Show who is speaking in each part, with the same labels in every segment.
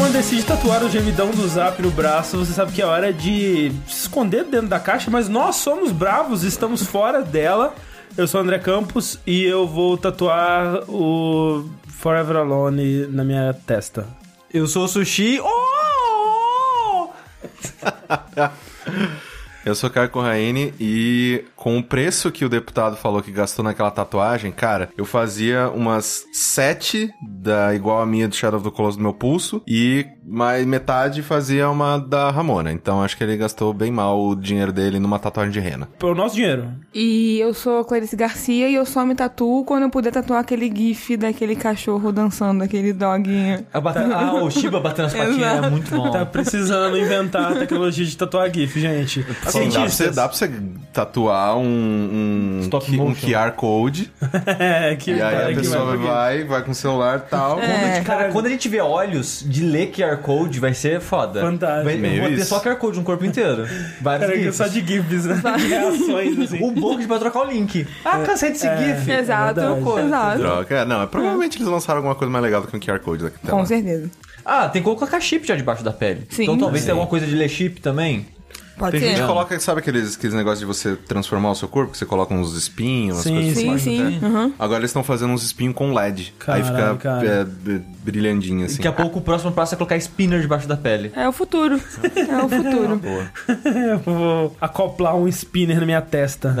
Speaker 1: Ramon decide tatuar o gemidão do Zap no braço, você sabe que é hora de se esconder dentro da caixa, mas nós somos bravos, estamos fora dela. Eu sou o André Campos e eu vou tatuar o Forever Alone na minha testa.
Speaker 2: Eu sou o Sushi. Oh!
Speaker 3: Eu sou Caio Corraine e com o preço que o deputado falou que gastou naquela tatuagem, cara, eu fazia umas sete da igual a minha do Shadow of the Colossus no meu pulso e mais metade fazia uma da Ramona. Então acho que ele gastou bem mal o dinheiro dele numa tatuagem de rena.
Speaker 1: Pelo nosso dinheiro.
Speaker 4: E eu sou Clarice Garcia e eu só me tatuo quando eu puder tatuar aquele gif daquele cachorro dançando, aquele doguinho.
Speaker 2: Ah, o Shiba batendo as patinhas é muito bom.
Speaker 1: Tá precisando inventar a tecnologia de tatuar GIF, gente.
Speaker 3: Assim, dá, pra você, dá pra você tatuar um, um,
Speaker 2: Stop
Speaker 3: um. QR Code
Speaker 1: É, que
Speaker 3: e aí a pessoa
Speaker 1: vai-
Speaker 3: vai, vai com o celular e tal.
Speaker 4: É.
Speaker 2: Cara, quando a gente vê olhos de ler QR Code, vai ser foda.
Speaker 1: Fantástico.
Speaker 2: Vai,
Speaker 3: Meio
Speaker 2: eu vou ter
Speaker 3: isso.
Speaker 2: só QR Code no corpo inteiro. Vários
Speaker 1: Cara, é
Speaker 2: GIFs.
Speaker 1: só de GIFs, né? Reações, assim.
Speaker 2: O bom é que a gente vai trocar o link. Ah, cansei desse GIF.
Speaker 4: Exato,
Speaker 1: verdade.
Speaker 4: exato.
Speaker 3: Droga. É, não, é, provavelmente eles lançaram alguma coisa mais legal do que um QR Code daqui
Speaker 4: Com certeza.
Speaker 2: Ah, tem como colocar chip já debaixo da pele.
Speaker 4: Sim.
Speaker 2: Então talvez
Speaker 3: Sim.
Speaker 2: tenha alguma coisa de ler chip também.
Speaker 4: Pode
Speaker 3: Tem
Speaker 4: ser.
Speaker 3: gente que coloca, sabe aqueles, aqueles negócios de você transformar o seu corpo, que você coloca uns espinhos, umas
Speaker 1: Sim,
Speaker 3: coisas
Speaker 4: Sim,
Speaker 3: assim.
Speaker 4: sim. uhum.
Speaker 3: Agora eles estão fazendo uns espinhos com LED. aí fica
Speaker 1: Caralho, cara.
Speaker 3: é, b- brilhandinho assim.
Speaker 2: Daqui a pouco o próximo passo é colocar spinner debaixo da pele.
Speaker 4: É o futuro. É o futuro.
Speaker 2: Boa.
Speaker 1: Eu vou acoplar um spinner na minha testa.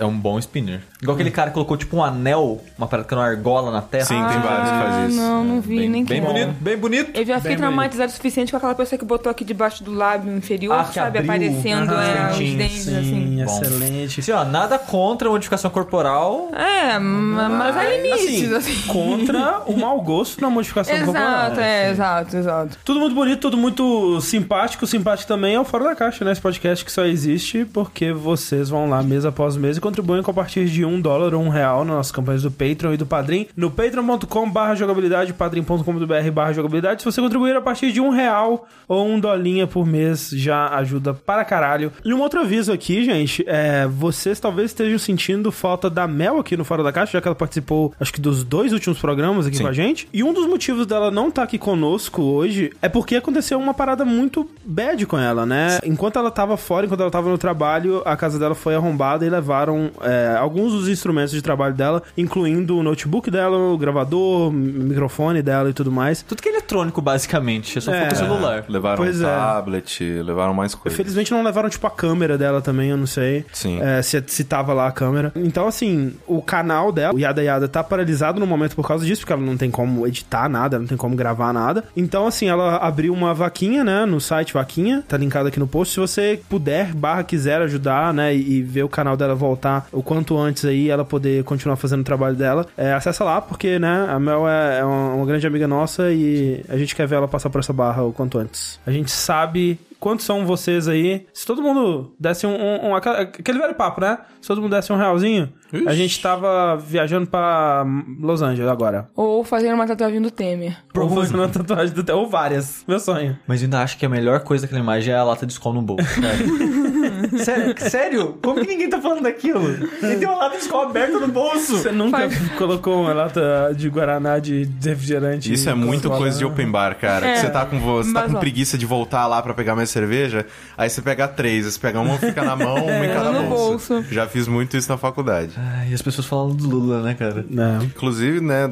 Speaker 2: É um bom spinner. Igual aquele cara que colocou tipo um anel, uma parada que era uma argola na testa.
Speaker 3: Sim, tem vários que
Speaker 4: Ah,
Speaker 3: fazem isso.
Speaker 4: não, não vi,
Speaker 2: bem,
Speaker 4: nem
Speaker 2: bem
Speaker 4: que
Speaker 2: bonito, bem bonito.
Speaker 4: Eu já fiquei
Speaker 1: Bem
Speaker 4: traumatizado o suficiente com aquela pessoa que botou aqui debaixo do lábio inferior,
Speaker 2: Ah, que
Speaker 4: sabe?
Speaker 2: abriu.
Speaker 4: Aparecendo
Speaker 2: Aham,
Speaker 4: é, os dentes,
Speaker 1: Sim,
Speaker 4: assim.
Speaker 1: Excelente.
Speaker 2: Assim, ó, nada contra a modificação corporal.
Speaker 4: É, ma- mas há limites, assim.
Speaker 1: Contra o mau gosto na modificação corporal.
Speaker 4: Exato, é, exato, exato.
Speaker 1: Tudo muito bonito, tudo muito simpático. Simpático também é o Fora da Caixa, né? Esse podcast que só existe porque vocês vão lá mês após mês e contribuem com a partir de um dólar ou um real nas nossas campanhas do Patreon e do Padrim. No patreon.com barra jogabilidade, padrim.com.br barra jogabilidade. Se você contribuir a partir de um real ou um dolinha por mês, já ajuda para caralho. E um outro aviso aqui, gente, é, vocês talvez estejam sentindo falta da Mel aqui no Fora da Caixa, já que ela participou, acho que dos dois últimos programas aqui
Speaker 3: Sim.
Speaker 1: com a gente. E um dos motivos dela não estar aqui conosco hoje é porque aconteceu uma parada muito bad com ela, né? Enquanto ela tava fora, enquanto ela tava no trabalho, a casa dela foi arrombada e levaram é, alguns dos instrumentos de trabalho dela, incluindo o notebook dela, o gravador, o microfone dela e tudo mais.
Speaker 2: Tudo que é eletrônico, basicamente. É só
Speaker 1: É.
Speaker 2: foca o celular.
Speaker 3: Levaram
Speaker 1: Pois
Speaker 3: um
Speaker 1: é.
Speaker 3: tablet, levaram mais coisas.
Speaker 1: Felizmente não levaram, tipo, a câmera dela também, eu não sei.
Speaker 3: Sim.
Speaker 1: É, se, se tava lá a câmera. Então, assim, o canal dela, o Yada Yada, tá paralisado no momento por causa disso, porque ela não tem como editar nada, não tem como gravar nada. Então, assim, ela abriu uma vaquinha, né, no site Vaquinha, tá linkado aqui no post. Se você puder, barra, quiser ajudar, né, e, e ver o canal dela voltar o quanto antes aí, ela poder continuar fazendo o trabalho dela, é, acessa lá, porque, né, a Mel é, é uma, uma grande amiga nossa e a gente quer ver ela passar por essa barra o quanto antes. A gente sabe Quantos são vocês aí? Se todo mundo desse um, um- um- aquele velho papo, né? Se todo mundo desse um realzinho, a gente tava viajando pra Los Angeles agora.
Speaker 4: Ou fazendo uma tatuagem do Temer.
Speaker 1: Ou fazendo uma tatuagem do Ou várias. Meu sonho.
Speaker 2: Mas eu ainda acho que a melhor coisa daquela imagem é a lata de escola no bolso. Sério? sério? Sério? Como que ninguém tá falando daquilo? Ele tem uma lata de escola aberta no bolso.
Speaker 1: Você nunca
Speaker 4: Faz-
Speaker 1: colocou uma lata de Guaraná de refrigerante?
Speaker 3: Isso é muito coisa de open bar, cara.
Speaker 4: É.
Speaker 3: Que você tá com você tá com preguiça de voltar lá pra pegar mais cerveja, aí você pega três, aí você pega uma, fica na mão, uma em cada
Speaker 4: no
Speaker 3: bolso.
Speaker 4: bolso.
Speaker 3: Já fiz muito isso na faculdade.
Speaker 2: Ai, e as pessoas falando do Lula, né, cara?
Speaker 1: Não.
Speaker 3: Inclusive, né,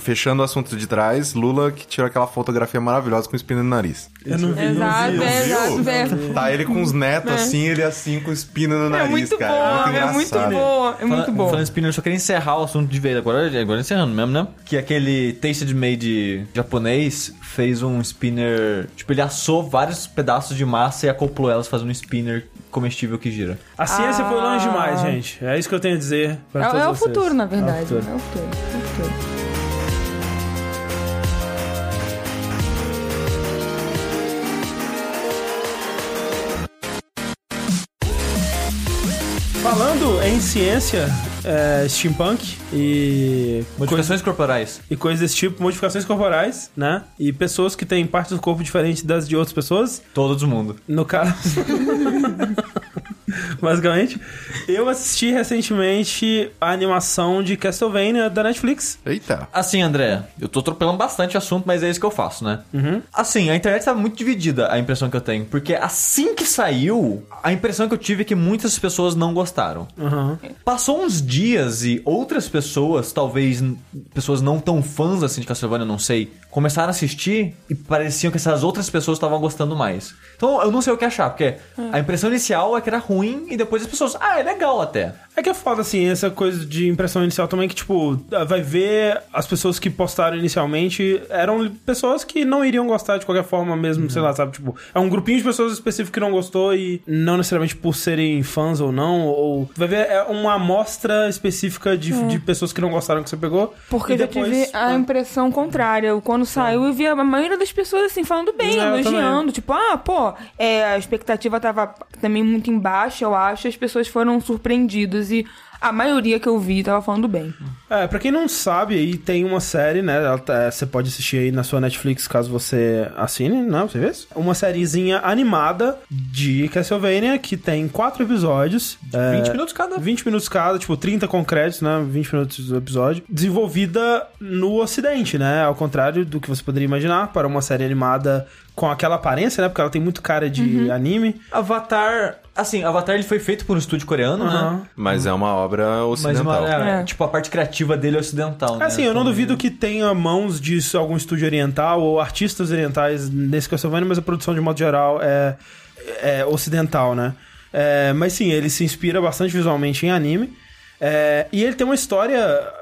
Speaker 3: fechando o assunto de trás, Lula que tirou aquela fotografia maravilhosa com o espino no nariz.
Speaker 1: Eu não vi.
Speaker 4: Exato,
Speaker 1: não vi.
Speaker 4: é, exato, é.
Speaker 3: Tá ele com os netos assim, ele assim com o espino no
Speaker 4: É
Speaker 3: nariz,
Speaker 4: muito
Speaker 3: cara.
Speaker 4: boa,
Speaker 3: muito
Speaker 4: é muito boa, é muito
Speaker 2: Fala-
Speaker 4: boa.
Speaker 2: Falando em spinner, eu só queria encerrar o assunto de vez. Agora, agora encerrando mesmo, né? Que aquele Tasted Made japonês fez um spinner. Tipo, ele assou vários pedaços de massa e acoplou elas fazendo um spinner comestível que gira.
Speaker 1: A ciência foi longe
Speaker 4: Ah.
Speaker 1: demais, gente. É isso que eu tenho a dizer pra
Speaker 4: É,
Speaker 1: todos
Speaker 4: é o
Speaker 1: vocês.
Speaker 4: futuro, na
Speaker 1: É o
Speaker 4: verdade. É o
Speaker 1: futuro.
Speaker 4: futuro. É o futuro.
Speaker 1: Ciência, é, steampunk e
Speaker 2: Modificações corporais.
Speaker 1: e coisas desse tipo, modificações corporais, né? E pessoas que têm partes do corpo diferentes das de outras pessoas.
Speaker 2: Todo mundo.
Speaker 1: No caso. basicamente. Eu assisti recentemente a animação de Castlevania da Netflix.
Speaker 3: Eita.
Speaker 2: Assim, André, eu tô atropelando bastante assunto, mas é isso que eu faço, né? Assim, a internet tava muito dividida, a impressão que eu tenho. Porque assim que saiu, a impressão que eu tive é que muitas pessoas não gostaram.
Speaker 1: Aham.
Speaker 2: Passou uns dias e outras pessoas, talvez pessoas não tão fãs assim de Castlevania, não sei, começaram a assistir e pareciam que essas outras pessoas estavam gostando mais. Então eu não sei o que achar, porque a impressão inicial é que era ruim e depois as pessoas, ah, é legal até.
Speaker 1: É que é foda, assim, essa coisa de impressão inicial também, que, tipo, vai ver as pessoas que postaram inicialmente eram pessoas que não iriam gostar de qualquer forma mesmo, sei lá, sabe? Tipo, é um grupinho de pessoas específico que não gostou e não necessariamente por serem fãs ou não, ou... Vai ver, é uma amostra específica de, de pessoas que não gostaram que você pegou.
Speaker 4: Porque eu
Speaker 1: depois,
Speaker 4: tive a
Speaker 1: ah,
Speaker 4: impressão contrária. Quando saiu, eu vi a maioria das pessoas assim, falando bem,
Speaker 1: É,
Speaker 4: elogiando. Tipo, ah, pô, é, a expectativa tava também muito embaixo, eu acho. e As pessoas foram surpreendidas e a maioria que eu vi tava falando bem.
Speaker 1: É, pra quem não sabe, aí tem uma série, né? tá- Você pode assistir aí na sua Netflix caso você assine, não? Você vê? Uma sériezinha animada de Castlevania que tem quatro episódios. é,
Speaker 2: 20 minutos cada.
Speaker 1: 20 minutos cada, tipo 30 concretos, né? 20 minutos do episódio. Desenvolvida no ocidente, né? Ao contrário do que você poderia imaginar para uma série animada com aquela aparência, né? Porque ela tem muito cara de anime.
Speaker 2: Avatar, assim, Avatar ele foi feito por um estúdio coreano, né?
Speaker 1: Aham.
Speaker 3: Mas é uma obra
Speaker 2: Mas
Speaker 3: ocidental.
Speaker 2: uma, é,
Speaker 4: É.
Speaker 2: tipo, a parte criativa dele é ocidental, né?
Speaker 1: Assim, eu não
Speaker 2: Então,
Speaker 1: duvido que tenha mãos de algum estúdio oriental ou artistas orientais nesse Castlevania, mas a produção, de modo geral, é, é ocidental, né? É, mas sim, ele se inspira bastante visualmente em anime. É, e ele tem uma história.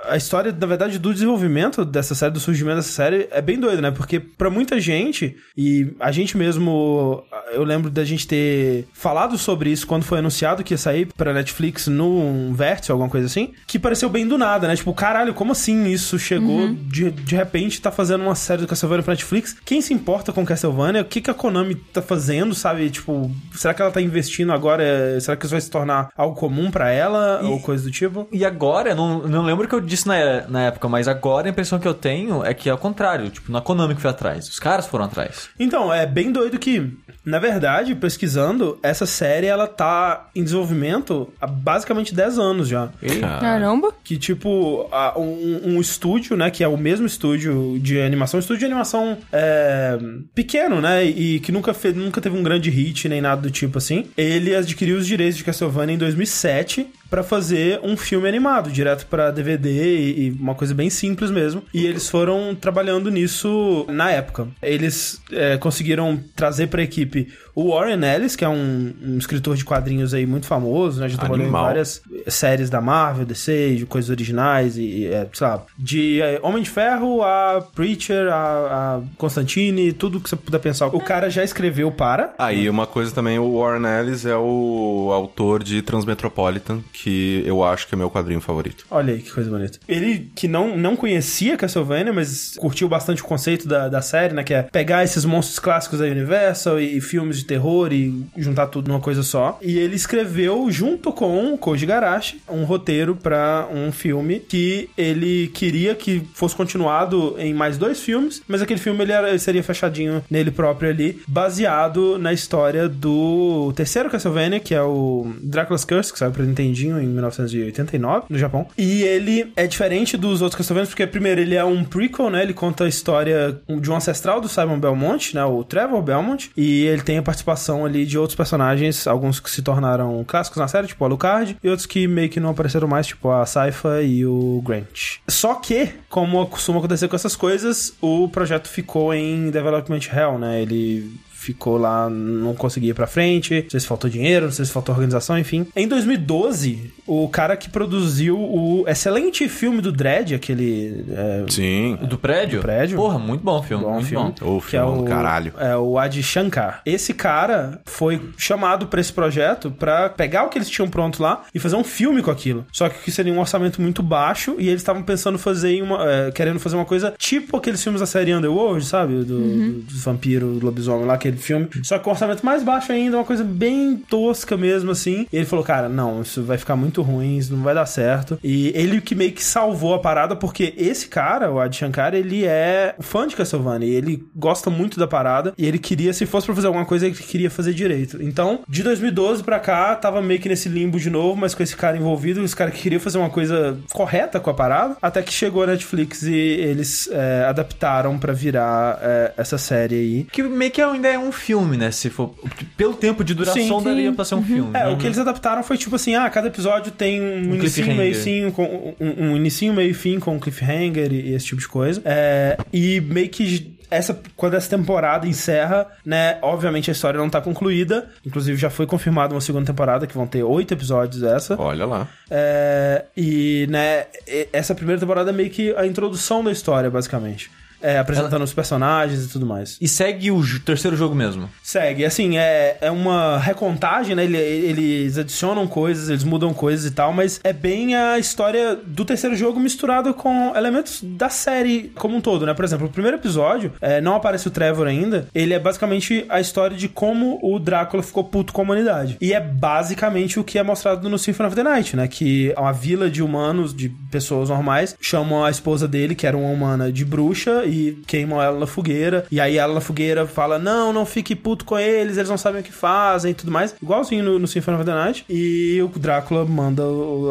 Speaker 1: A história, na verdade, do desenvolvimento dessa série, do surgimento dessa série, é bem doido, né? Porque pra muita gente, e a gente mesmo. Eu lembro da gente ter falado sobre isso quando foi anunciado que ia sair pra Netflix num vértice, alguma coisa assim, que pareceu bem do nada, né? Tipo, caralho, como assim isso chegou de, de repente tá fazendo uma série do Castlevania pra Netflix? Quem se importa com Castlevania? O que, que a Konami tá fazendo, sabe? Tipo, será que ela tá investindo agora? Será que isso vai se tornar algo comum pra ela?
Speaker 2: E-
Speaker 1: ou coisa do tipo?
Speaker 2: E agora, eu não, não lembro o que eu disse na, na época, mas agora a impressão que eu tenho é que é ao contrário. Tipo, na Konami que foi atrás. Os caras foram atrás.
Speaker 1: Então, é bem doido que, na verdade, pesquisando, essa série ela tá em desenvolvimento há basicamente 10 anos já.
Speaker 3: Cara,
Speaker 4: Caramba.
Speaker 1: Que, tipo, a- um, um estúdio, né? Que é o mesmo estúdio de animação, um estúdio de animação é, pequeno, né? E que nunca, fez, nunca teve um grande hit nem nada do tipo assim. Ele adquiriu os direitos de Castlevania em 2007 pra fazer um filme animado, direto pra DVD e, uma coisa bem simples mesmo. E eles foram trabalhando nisso na época. Eles é, conseguiram trazer pra equipe o Warren Ellis, que é um, um escritor de quadrinhos aí muito famoso, né? Já trabalhou em
Speaker 3: Animal.
Speaker 1: várias séries da Marvel, DC, de coisas originais e, é, sei lá, de é, Homem de Ferro a Preacher, a, a Constantine, tudo que você puder pensar. O cara já escreveu para.
Speaker 3: Aí uma coisa também, o Warren Ellis é o autor de Transmetropolitan, que eu acho que é meu quadrinho favorito.
Speaker 1: Olha aí que coisa bonita. Ele que não, não conhecia Castlevania, mas curtiu bastante o conceito da, da série, né? Que é pegar esses monstros clássicos da Universal e, e filmes de terror e juntar tudo numa coisa só. E ele escreveu, junto com o Koji Garashi, um roteiro pra um filme que ele queria que fosse continuado em mais dois filmes, mas aquele filme ele, era- ele seria fechadinho nele próprio ali, baseado na história do terceiro Castlevania, que é o Dracula's Curse, que saiu pro Nintendinho em 1989, no Japão. E ele é diferente dos outros Castlevanias, porque primeiro ele é um prequel, né? Ele conta a história de um ancestral do Simon Belmont, né? O Trevor Belmont. E ele tem a participação ali de outros personagens, alguns que se tornaram clássicos na série, tipo o Alucard, e outros que meio que não apareceram mais, tipo a Saifa e o Grant. Só que, como costuma acontecer com essas coisas, o projeto ficou em Development Hell, né? Ele ficou lá, não conseguia ir pra frente, não sei se faltou dinheiro, não sei se faltou organização, enfim. Em 2012, o cara que produziu o excelente filme do Dredd, aquele é,
Speaker 3: Sim.
Speaker 2: O do prédio?
Speaker 1: Do prédio?
Speaker 2: Porra, muito bom o filme.
Speaker 1: bom
Speaker 2: muito
Speaker 1: filme,
Speaker 2: bom.
Speaker 3: O
Speaker 1: que é
Speaker 3: filme
Speaker 1: o
Speaker 3: do caralho.
Speaker 1: É o Adi Shankar. Esse cara foi chamado pra esse projeto pra pegar o que eles tinham pronto lá e fazer um filme com aquilo. Só que seria um orçamento muito baixo e eles estavam pensando fazer em uma, é, querendo fazer uma coisa tipo aqueles filmes da série Underworld, sabe? Do, do, do vampiro, do lobisomem lá que daquele filme. Só que com orçamento mais baixo ainda, uma coisa bem tosca mesmo, assim. E ele falou, cara, não, isso vai ficar muito ruim, isso não vai dar certo. E ele que meio que salvou a parada, porque esse cara, o Adi Shankar, ele é fã de Castlevania. E ele gosta muito da parada. E ele queria, se fosse pra fazer alguma coisa, ele queria fazer direito. Então, de 2012 pra cá, tava meio que nesse limbo de novo, mas com esse cara envolvido, esse cara que queria fazer uma coisa correta com a parada, até que chegou a Netflix e eles é, adaptaram pra virar é, essa série aí.
Speaker 2: Que meio que ainda é um filme, né? Se for. Pelo tempo de duração,
Speaker 1: Sim,
Speaker 2: daria pra ser um filme.
Speaker 1: É,
Speaker 2: né?
Speaker 1: o que eles adaptaram foi tipo assim, ah, cada episódio tem um, inicinho,
Speaker 2: cliffhanger.
Speaker 1: meio fim, com um, um inicinho, meio e fim com um cliffhanger e, e esse tipo de coisa. É, e meio que essa quando essa temporada encerra, né, obviamente a história não tá concluída, inclusive já foi confirmada uma segunda temporada que vão ter oito episódios essa.
Speaker 3: Olha lá.
Speaker 1: É, e, né, essa primeira temporada é meio que a introdução da história, basicamente. É, apresentando os personagens e tudo mais.
Speaker 2: E segue o terceiro jogo mesmo.
Speaker 1: Segue, assim, é, é uma recontagem, né? Ele- Eles adicionam coisas, eles mudam coisas e tal, mas é bem a história do terceiro jogo misturado com elementos da série como um todo, né? Por exemplo, o primeiro episódio, é, não aparece o Trevor ainda, ele é basicamente a história de como o Drácula ficou puto com a humanidade. E é basicamente o que é mostrado no Symphony of the Night, né? Que uma vila de humanos, de pessoas normais, chamam a esposa dele, que era uma humana, de bruxa e queimam ela na fogueira. E aí ela na fogueira fala: Não, não fique puto com eles, eles não sabem o que fazem e tudo mais. Igualzinho no, no Symphony of the Night. E o Drácula manda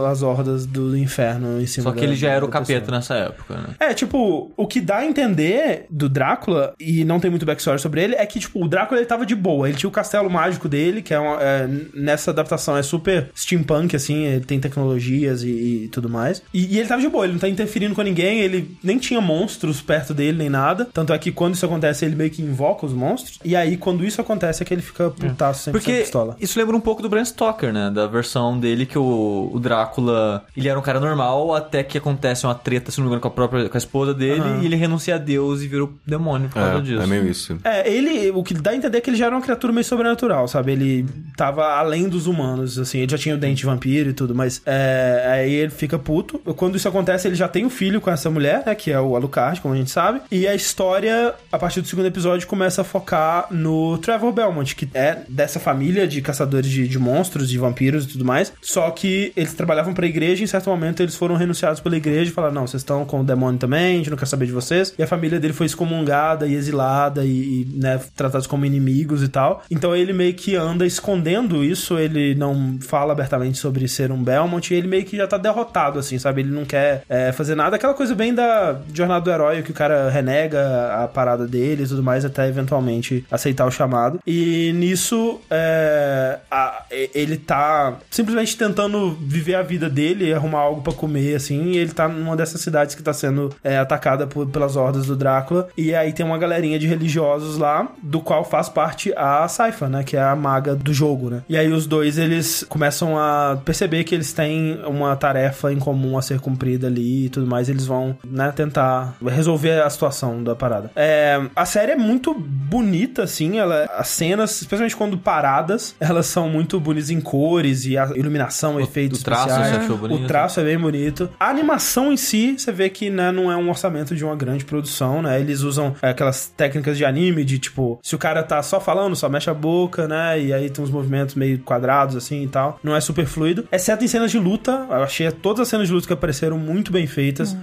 Speaker 1: as hordas do inferno em cima
Speaker 2: Só que
Speaker 1: da-
Speaker 2: ele já era o
Speaker 1: pessoa.
Speaker 2: capeta nessa época, né?
Speaker 1: É, tipo, o que dá a entender do Drácula, e não tem muito backstory sobre ele, é que, tipo, o Drácula ele tava de boa. Ele tinha o castelo mágico dele, que é, uma- é, nessa adaptação é super steampunk, assim, ele tem tecnologias e, e tudo mais. E, e ele tava de boa, ele não tá interferindo com ninguém, ele nem tinha monstros perto dele, nem nada. Tanto é que quando isso acontece, ele meio que invoca os monstros. E aí, quando isso acontece, é que ele fica putaço sempre
Speaker 2: Porque
Speaker 1: pistola.
Speaker 2: isso lembra um pouco do Bram Stoker, né? Da versão dele que o, o Drácula, ele era um cara normal até que acontece uma treta, se não me engano, com a própria com a esposa dele e ele renuncia a Deus e vira o demônio por causa disso.
Speaker 3: É, é meio isso.
Speaker 1: É, ele, o que dá a entender é que ele já era uma criatura meio sobrenatural, sabe? Ele tava além dos humanos, assim, ele já tinha o dente de vampiro e tudo, mas é, aí ele fica puto. Quando isso acontece, ele já tem um filho com essa mulher, né? Que é o Alucard, como a gente sabe. E a história, a partir do segundo episódio, começa a focar no Trevor Belmont, que é dessa família de caçadores de, de monstros, de vampiros e tudo mais. Só que eles trabalhavam pra igreja e em certo momento eles foram renunciados pela igreja e falaram: não, vocês estão com o demônio também, a gente não quer saber de vocês. E a família dele foi excomungada e exilada e, e, né, tratados como inimigos e tal. Então ele meio que anda escondendo isso, ele não fala abertamente sobre ser um Belmont e ele meio que já tá derrotado, assim, sabe? Ele não quer é, fazer nada. Aquela coisa bem da jornada do herói, que o cara renega a parada dele e tudo mais, até eventualmente aceitar o chamado. E nisso, é, a- ele tá simplesmente tentando viver a vida dele, arrumar algo pra comer, assim, e ele tá numa dessas cidades que tá sendo é, atacada por- pelas hordas do Drácula. E aí tem uma galerinha de religiosos lá, do qual faz parte a Saifa, né? Que é a maga do jogo, né? E aí os dois, eles começam a perceber que eles têm uma tarefa em comum a ser cumprida ali e tudo mais. Eles vão, né, tentar resolver a situação da parada. É, a série é muito bonita, assim. Ela, as cenas, especialmente quando paradas, elas são muito bonitas em cores e a iluminação, efeitos
Speaker 2: o traço
Speaker 1: especiais.
Speaker 2: você achou bonito?
Speaker 1: O traço é bem bonito. A animação em si, você vê que né, não é um orçamento de uma grande produção, né? Eles usam é, aquelas técnicas de anime de tipo, se o cara tá só falando, só mexe a boca, né? E aí tem uns movimentos meio quadrados assim e tal. Não é super fluido. Exceto em cenas de luta. Eu achei todas as cenas de luta que apareceram muito bem feitas.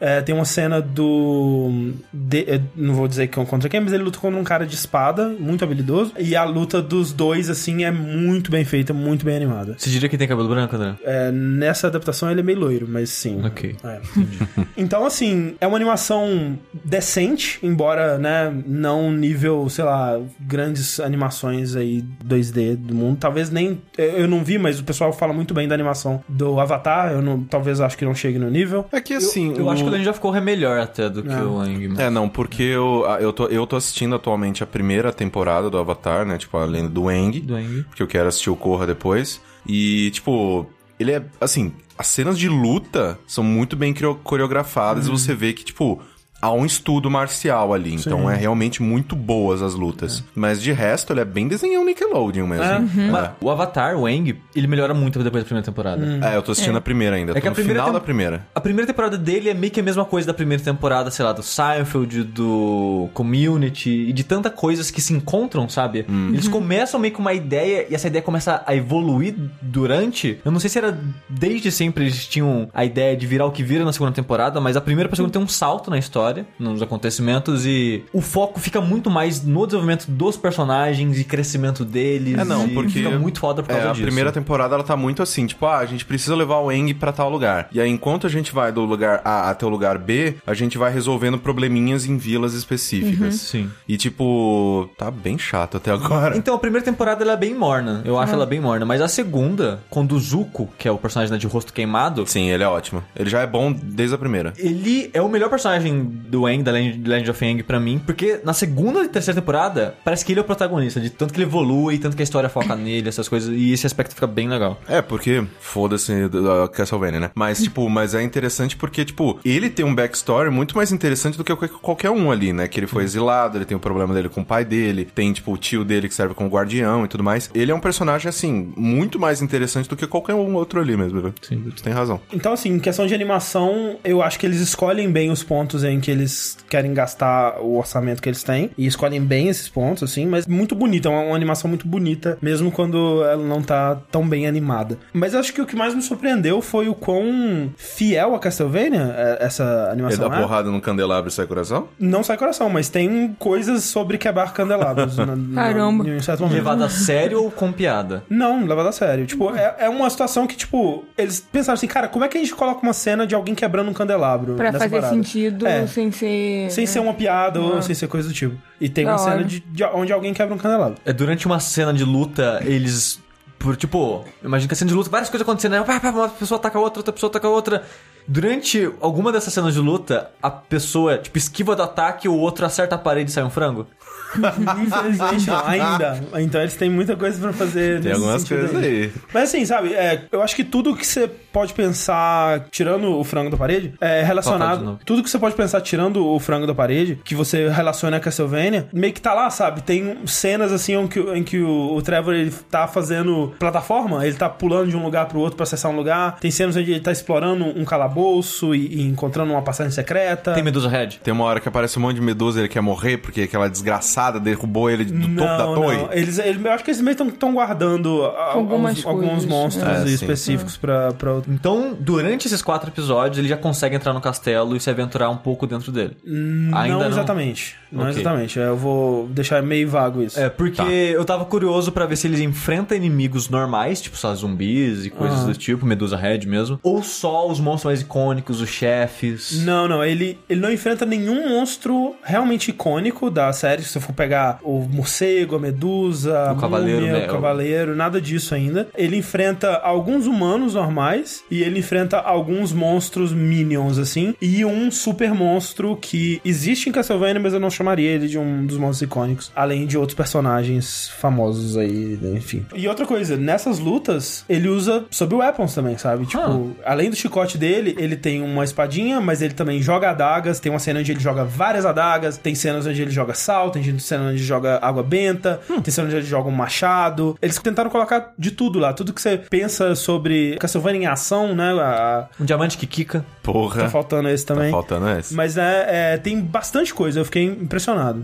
Speaker 1: É, tem uma cena do. De- eu não vou dizer que é contra quem, mas ele luta contra um cara de espada, muito habilidoso. E a luta dos dois, assim, é muito bem feita, muito bem animada.
Speaker 2: Você diria que tem cabelo branco, André?
Speaker 1: É, nessa adaptação ele é meio loiro, mas sim.
Speaker 2: Ok.
Speaker 1: É. então, assim, é uma animação decente, embora, né, não nível, sei lá, grandes animações aí 2D do mundo. Talvez nem. Eu não vi, mas o pessoal fala muito bem da animação do Avatar. Eu não, talvez acho que não chegue no nível.
Speaker 3: É que assim.
Speaker 2: Eu
Speaker 3: o-
Speaker 2: acho que o já ficou melhor até do que
Speaker 1: É.
Speaker 2: o Mas-
Speaker 3: É, não, porque eu, a- eu, tô, eu tô assistindo atualmente a primeira temporada do Avatar, né? Tipo, a lenda do Aang.
Speaker 2: Do Aang.
Speaker 3: Porque eu quero assistir o Korra depois. E, tipo, ele é, assim, as cenas de luta são muito bem coreografadas. E você vê que, tipo, há um estudo marcial ali. Então é realmente muito boas as lutas. Mas de resto, ele é bem desenhão Nickelodeon mesmo.
Speaker 1: É.
Speaker 3: É.
Speaker 2: Mas o Avatar, o Aang, ele melhora muito depois da primeira temporada.
Speaker 3: É, eu tô assistindo a primeira ainda.
Speaker 2: É
Speaker 3: tô
Speaker 2: que a
Speaker 3: no
Speaker 2: primeira
Speaker 3: final
Speaker 2: tem-
Speaker 3: da primeira.
Speaker 2: A primeira temporada dele é meio que a mesma coisa da primeira temporada, sei lá, do Seinfeld, do Community e de tanta coisas que se encontram, sabe? Eles começam meio com uma ideia e essa ideia começa a evoluir durante. Eu não sei se era desde sempre eles tinham a ideia de virar o que vira na segunda temporada, mas a primeira pra segunda tem um salto na história, nos acontecimentos e o foco fica muito mais no desenvolvimento dos personagens e crescimento deles.
Speaker 3: É, não,
Speaker 2: e
Speaker 3: porque.
Speaker 2: fica muito foda por causa
Speaker 3: é, a
Speaker 2: disso.
Speaker 3: primeira temporada ela tá muito assim, tipo, ah, a gente precisa levar o Eng pra tal lugar. E aí, enquanto a gente vai do lugar A até o lugar B, a gente vai resolvendo probleminhas em vilas específicas.
Speaker 2: Sim.
Speaker 3: E tipo, tá bem chato até agora.
Speaker 2: Então, a primeira temporada ela é bem morna. Eu acho ela bem morna. Mas a segunda, quando o Zuko, que é o personagem né, de rosto queimado,
Speaker 3: Sim, ele é ótimo. Ele já é bom desde a primeira.
Speaker 2: ele é o melhor personagem do Aang, da Legend, of Aang pra mim, porque na segunda e terceira temporada, parece que ele é o protagonista, de tanto que ele evolui, tanto que a história foca nele, essas coisas, e esse aspecto fica bem legal.
Speaker 3: É, porque foda-se da Castlevania, né? Mas, tipo, mas é interessante porque, tipo, ele tem um backstory muito mais interessante do que qualquer- qualquer um ali, né? Que ele foi exilado, ele tem o problema dele com o pai dele, tem, tipo, o tio dele que serve como guardião e tudo mais. Ele é um personagem, assim, muito mais interessante do que qualquer um outro ali mesmo, viu? Sim. Tu tem razão.
Speaker 1: Então, assim, em questão de animação, eu acho que eles escolhem bem os pontos em que eles querem gastar o orçamento que eles têm. E escolhem bem esses pontos, assim, mas muito bonita. É uma, uma animação muito bonita, mesmo quando ela não tá tão bem animada. Mas acho que o que mais me surpreendeu foi o quão fiel a Castlevania, é, essa
Speaker 3: Ele
Speaker 1: animação
Speaker 3: dá
Speaker 1: é.
Speaker 3: porrada no candelabro e sai coração?
Speaker 1: Não sai coração, mas tem coisas sobre quebrar candelabros. na- na-
Speaker 4: Caramba.
Speaker 1: Em um certo momento.
Speaker 2: Levado a sério ou com piada?
Speaker 1: Não, levado a sério. Tipo, é, é uma situação que, tipo, eles pensaram assim, cara, como é que a gente coloca uma cena de alguém quebrando um candelabro?
Speaker 4: Pra
Speaker 1: nessa
Speaker 4: fazer
Speaker 1: parada?
Speaker 4: sentido
Speaker 1: É.
Speaker 4: sem ser.
Speaker 1: Sem ser uma piada ou
Speaker 4: Ah.
Speaker 1: sem ser coisa do tipo. E tem
Speaker 4: Da
Speaker 1: uma cena
Speaker 4: hora.
Speaker 1: de, de onde alguém quebra um candelabro.
Speaker 2: É, durante uma cena de luta, eles. Por tipo, imagina que a cena de luta, várias coisas acontecendo, né? Uma pessoa ataca a outra, outra pessoa ataca a outra. Durante alguma dessas cenas de luta, a pessoa, tipo, esquiva do ataque, o outro acerta a parede e sai um frango.
Speaker 1: Infelizmente não, ainda. Então eles têm muita coisa pra fazer
Speaker 3: Tem
Speaker 1: nesse
Speaker 3: algumas
Speaker 1: sentido
Speaker 3: coisas aí.
Speaker 1: Mas assim, sabe, é, eu acho que tudo que você pode pensar, tirando o frango da parede, é relacionado. Tudo que você pode pensar tirando o frango da parede, que você relaciona a Castlevania, meio que tá lá, sabe? Tem cenas assim em que, em que o, o Trevor ele tá fazendo plataforma, ele tá pulando de um lugar pro outro pra acessar um lugar. Tem cenas onde ele tá explorando um calabouço e, e encontrando uma passagem secreta.
Speaker 2: Tem Medusa Red?
Speaker 3: Tem uma hora que aparece um monte de medusa ele quer morrer porque aquela desgraçada derrubou ele do
Speaker 1: não,
Speaker 3: topo da torre.
Speaker 1: não. Eles, eles- eu acho que eles meio estão guardando alguns, alguns
Speaker 4: coisas,
Speaker 1: monstros
Speaker 3: é. É,
Speaker 1: específicos pra, pra outro.
Speaker 2: Então, durante esses quatro episódios, ele já consegue entrar no castelo e se aventurar um pouco dentro dele. Ainda
Speaker 1: não
Speaker 2: não?
Speaker 1: exatamente. Não
Speaker 2: Ok.
Speaker 1: exatamente. Eu vou deixar meio vago isso.
Speaker 2: É, porque
Speaker 3: Tá.
Speaker 2: eu tava curioso pra ver se eles enfrentam inimigos normais, tipo só zumbis e coisas
Speaker 1: Aham.
Speaker 2: do tipo, Medusa Red mesmo, ou só os monstros mais icônicos, os chefes.
Speaker 1: Não, não, ele, ele não enfrenta nenhum monstro realmente icônico da série. Se você for pegar o morcego, a medusa,
Speaker 2: O cavaleiro,
Speaker 1: múmia,
Speaker 2: né?
Speaker 1: o cavaleiro, nada disso ainda. Ele enfrenta alguns humanos normais e ele enfrenta alguns monstros minions, assim, e um super monstro que existe em Castlevania, mas eu não chamaria ele de um dos monstros icônicos, além de outros personagens famosos aí, né, enfim. E outra coisa, nessas lutas, ele usa sobre weapons também, sabe? Tipo, além do chicote dele, ele tem uma espadinha, mas ele também joga adagas. Tem uma cena onde ele joga várias adagas. Tem cenas onde ele joga sal, tem cenas onde ele joga água benta, tem cenas onde ele joga um machado. Eles tentaram colocar de tudo lá. Tudo que você pensa sobre Castlevania em ação, né? A-
Speaker 2: Um diamante que quica.
Speaker 3: Porra.
Speaker 1: tá faltando esse
Speaker 3: Tá
Speaker 1: também.
Speaker 3: faltando esse.
Speaker 1: Mas é, é, tem bastante coisa, eu fiquei impressionado.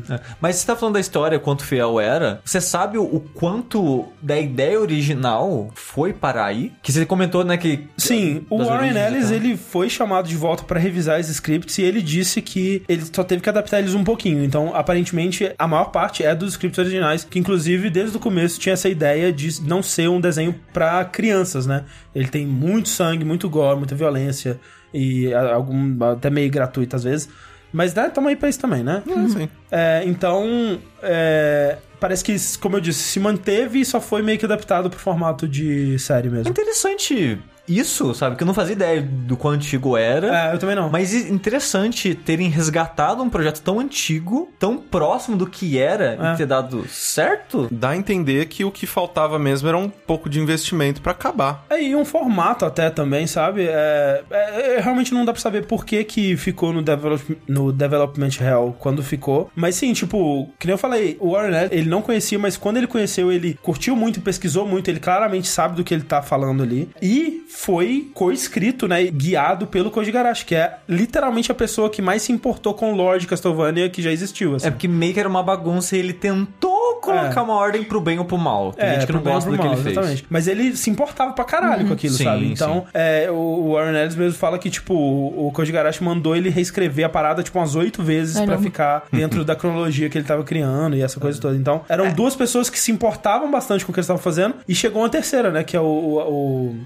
Speaker 2: É. Mas você tá falando da história, quanto fiel era. Você sabe o, quanto da ideia original foi para aí? Que você comentou, né, que...
Speaker 1: Sim, o Warren Ellis, ele foi chamado de volta pra revisar esses scripts e ele disse que ele só teve que adaptar eles um pouquinho. Então, aparentemente, a maior parte é dos scripts originais, que inclusive desde o começo tinha essa ideia de não ser um desenho pra crianças, né? Ele tem muito sangue, muito gore, muita violência e algum até meio gratuito às vezes. Mas né, tamo aí pra isso também, né?
Speaker 3: Sim.
Speaker 1: É, então, é, parece que, como eu disse, se manteve e só foi meio que adaptado pro formato de série
Speaker 2: É
Speaker 1: mesmo.
Speaker 2: interessante isso, sabe? Que eu não fazia ideia do quão antigo era.
Speaker 1: É, eu também não.
Speaker 2: Mas interessante terem resgatado um projeto tão antigo, tão próximo do que era
Speaker 1: É.
Speaker 2: e ter dado certo.
Speaker 3: Dá a entender que o que faltava mesmo era um pouco de investimento pra acabar.
Speaker 1: É, e um formato até também, sabe? É, é, é, realmente não dá pra saber por que que ficou no, develop, no Development Hell quando ficou. Mas sim, tipo, que nem eu falei, o Warren ele não conhecia, mas quando ele conheceu, ele curtiu muito, pesquisou muito, ele claramente sabe do que ele tá falando ali. E foi co-escrito, né, e guiado pelo Koji Garashi, que é literalmente a pessoa que mais se importou com o lore de Castlevania que já existiu, assim.
Speaker 2: É porque meio que era uma bagunça e ele tentou colocar
Speaker 1: É.
Speaker 2: uma ordem pro bem ou pro mal. Tem gente que não gosta
Speaker 1: ou
Speaker 2: do que ele fez.
Speaker 1: Exatamente. Mas ele se importava pra caralho com aquilo,
Speaker 2: Sim,
Speaker 1: sabe?
Speaker 2: sim.
Speaker 1: Então, é, o Warren Ellis mesmo fala que, tipo, o Koji Garashi mandou ele reescrever a parada, tipo, umas oito vezes pra
Speaker 4: Caramba.
Speaker 1: ficar dentro da cronologia que ele tava criando e essa coisa toda. Então, eram
Speaker 2: É.
Speaker 1: duas pessoas que se importavam bastante com o que eles estavam fazendo e chegou uma terceira, né? Que é o, o,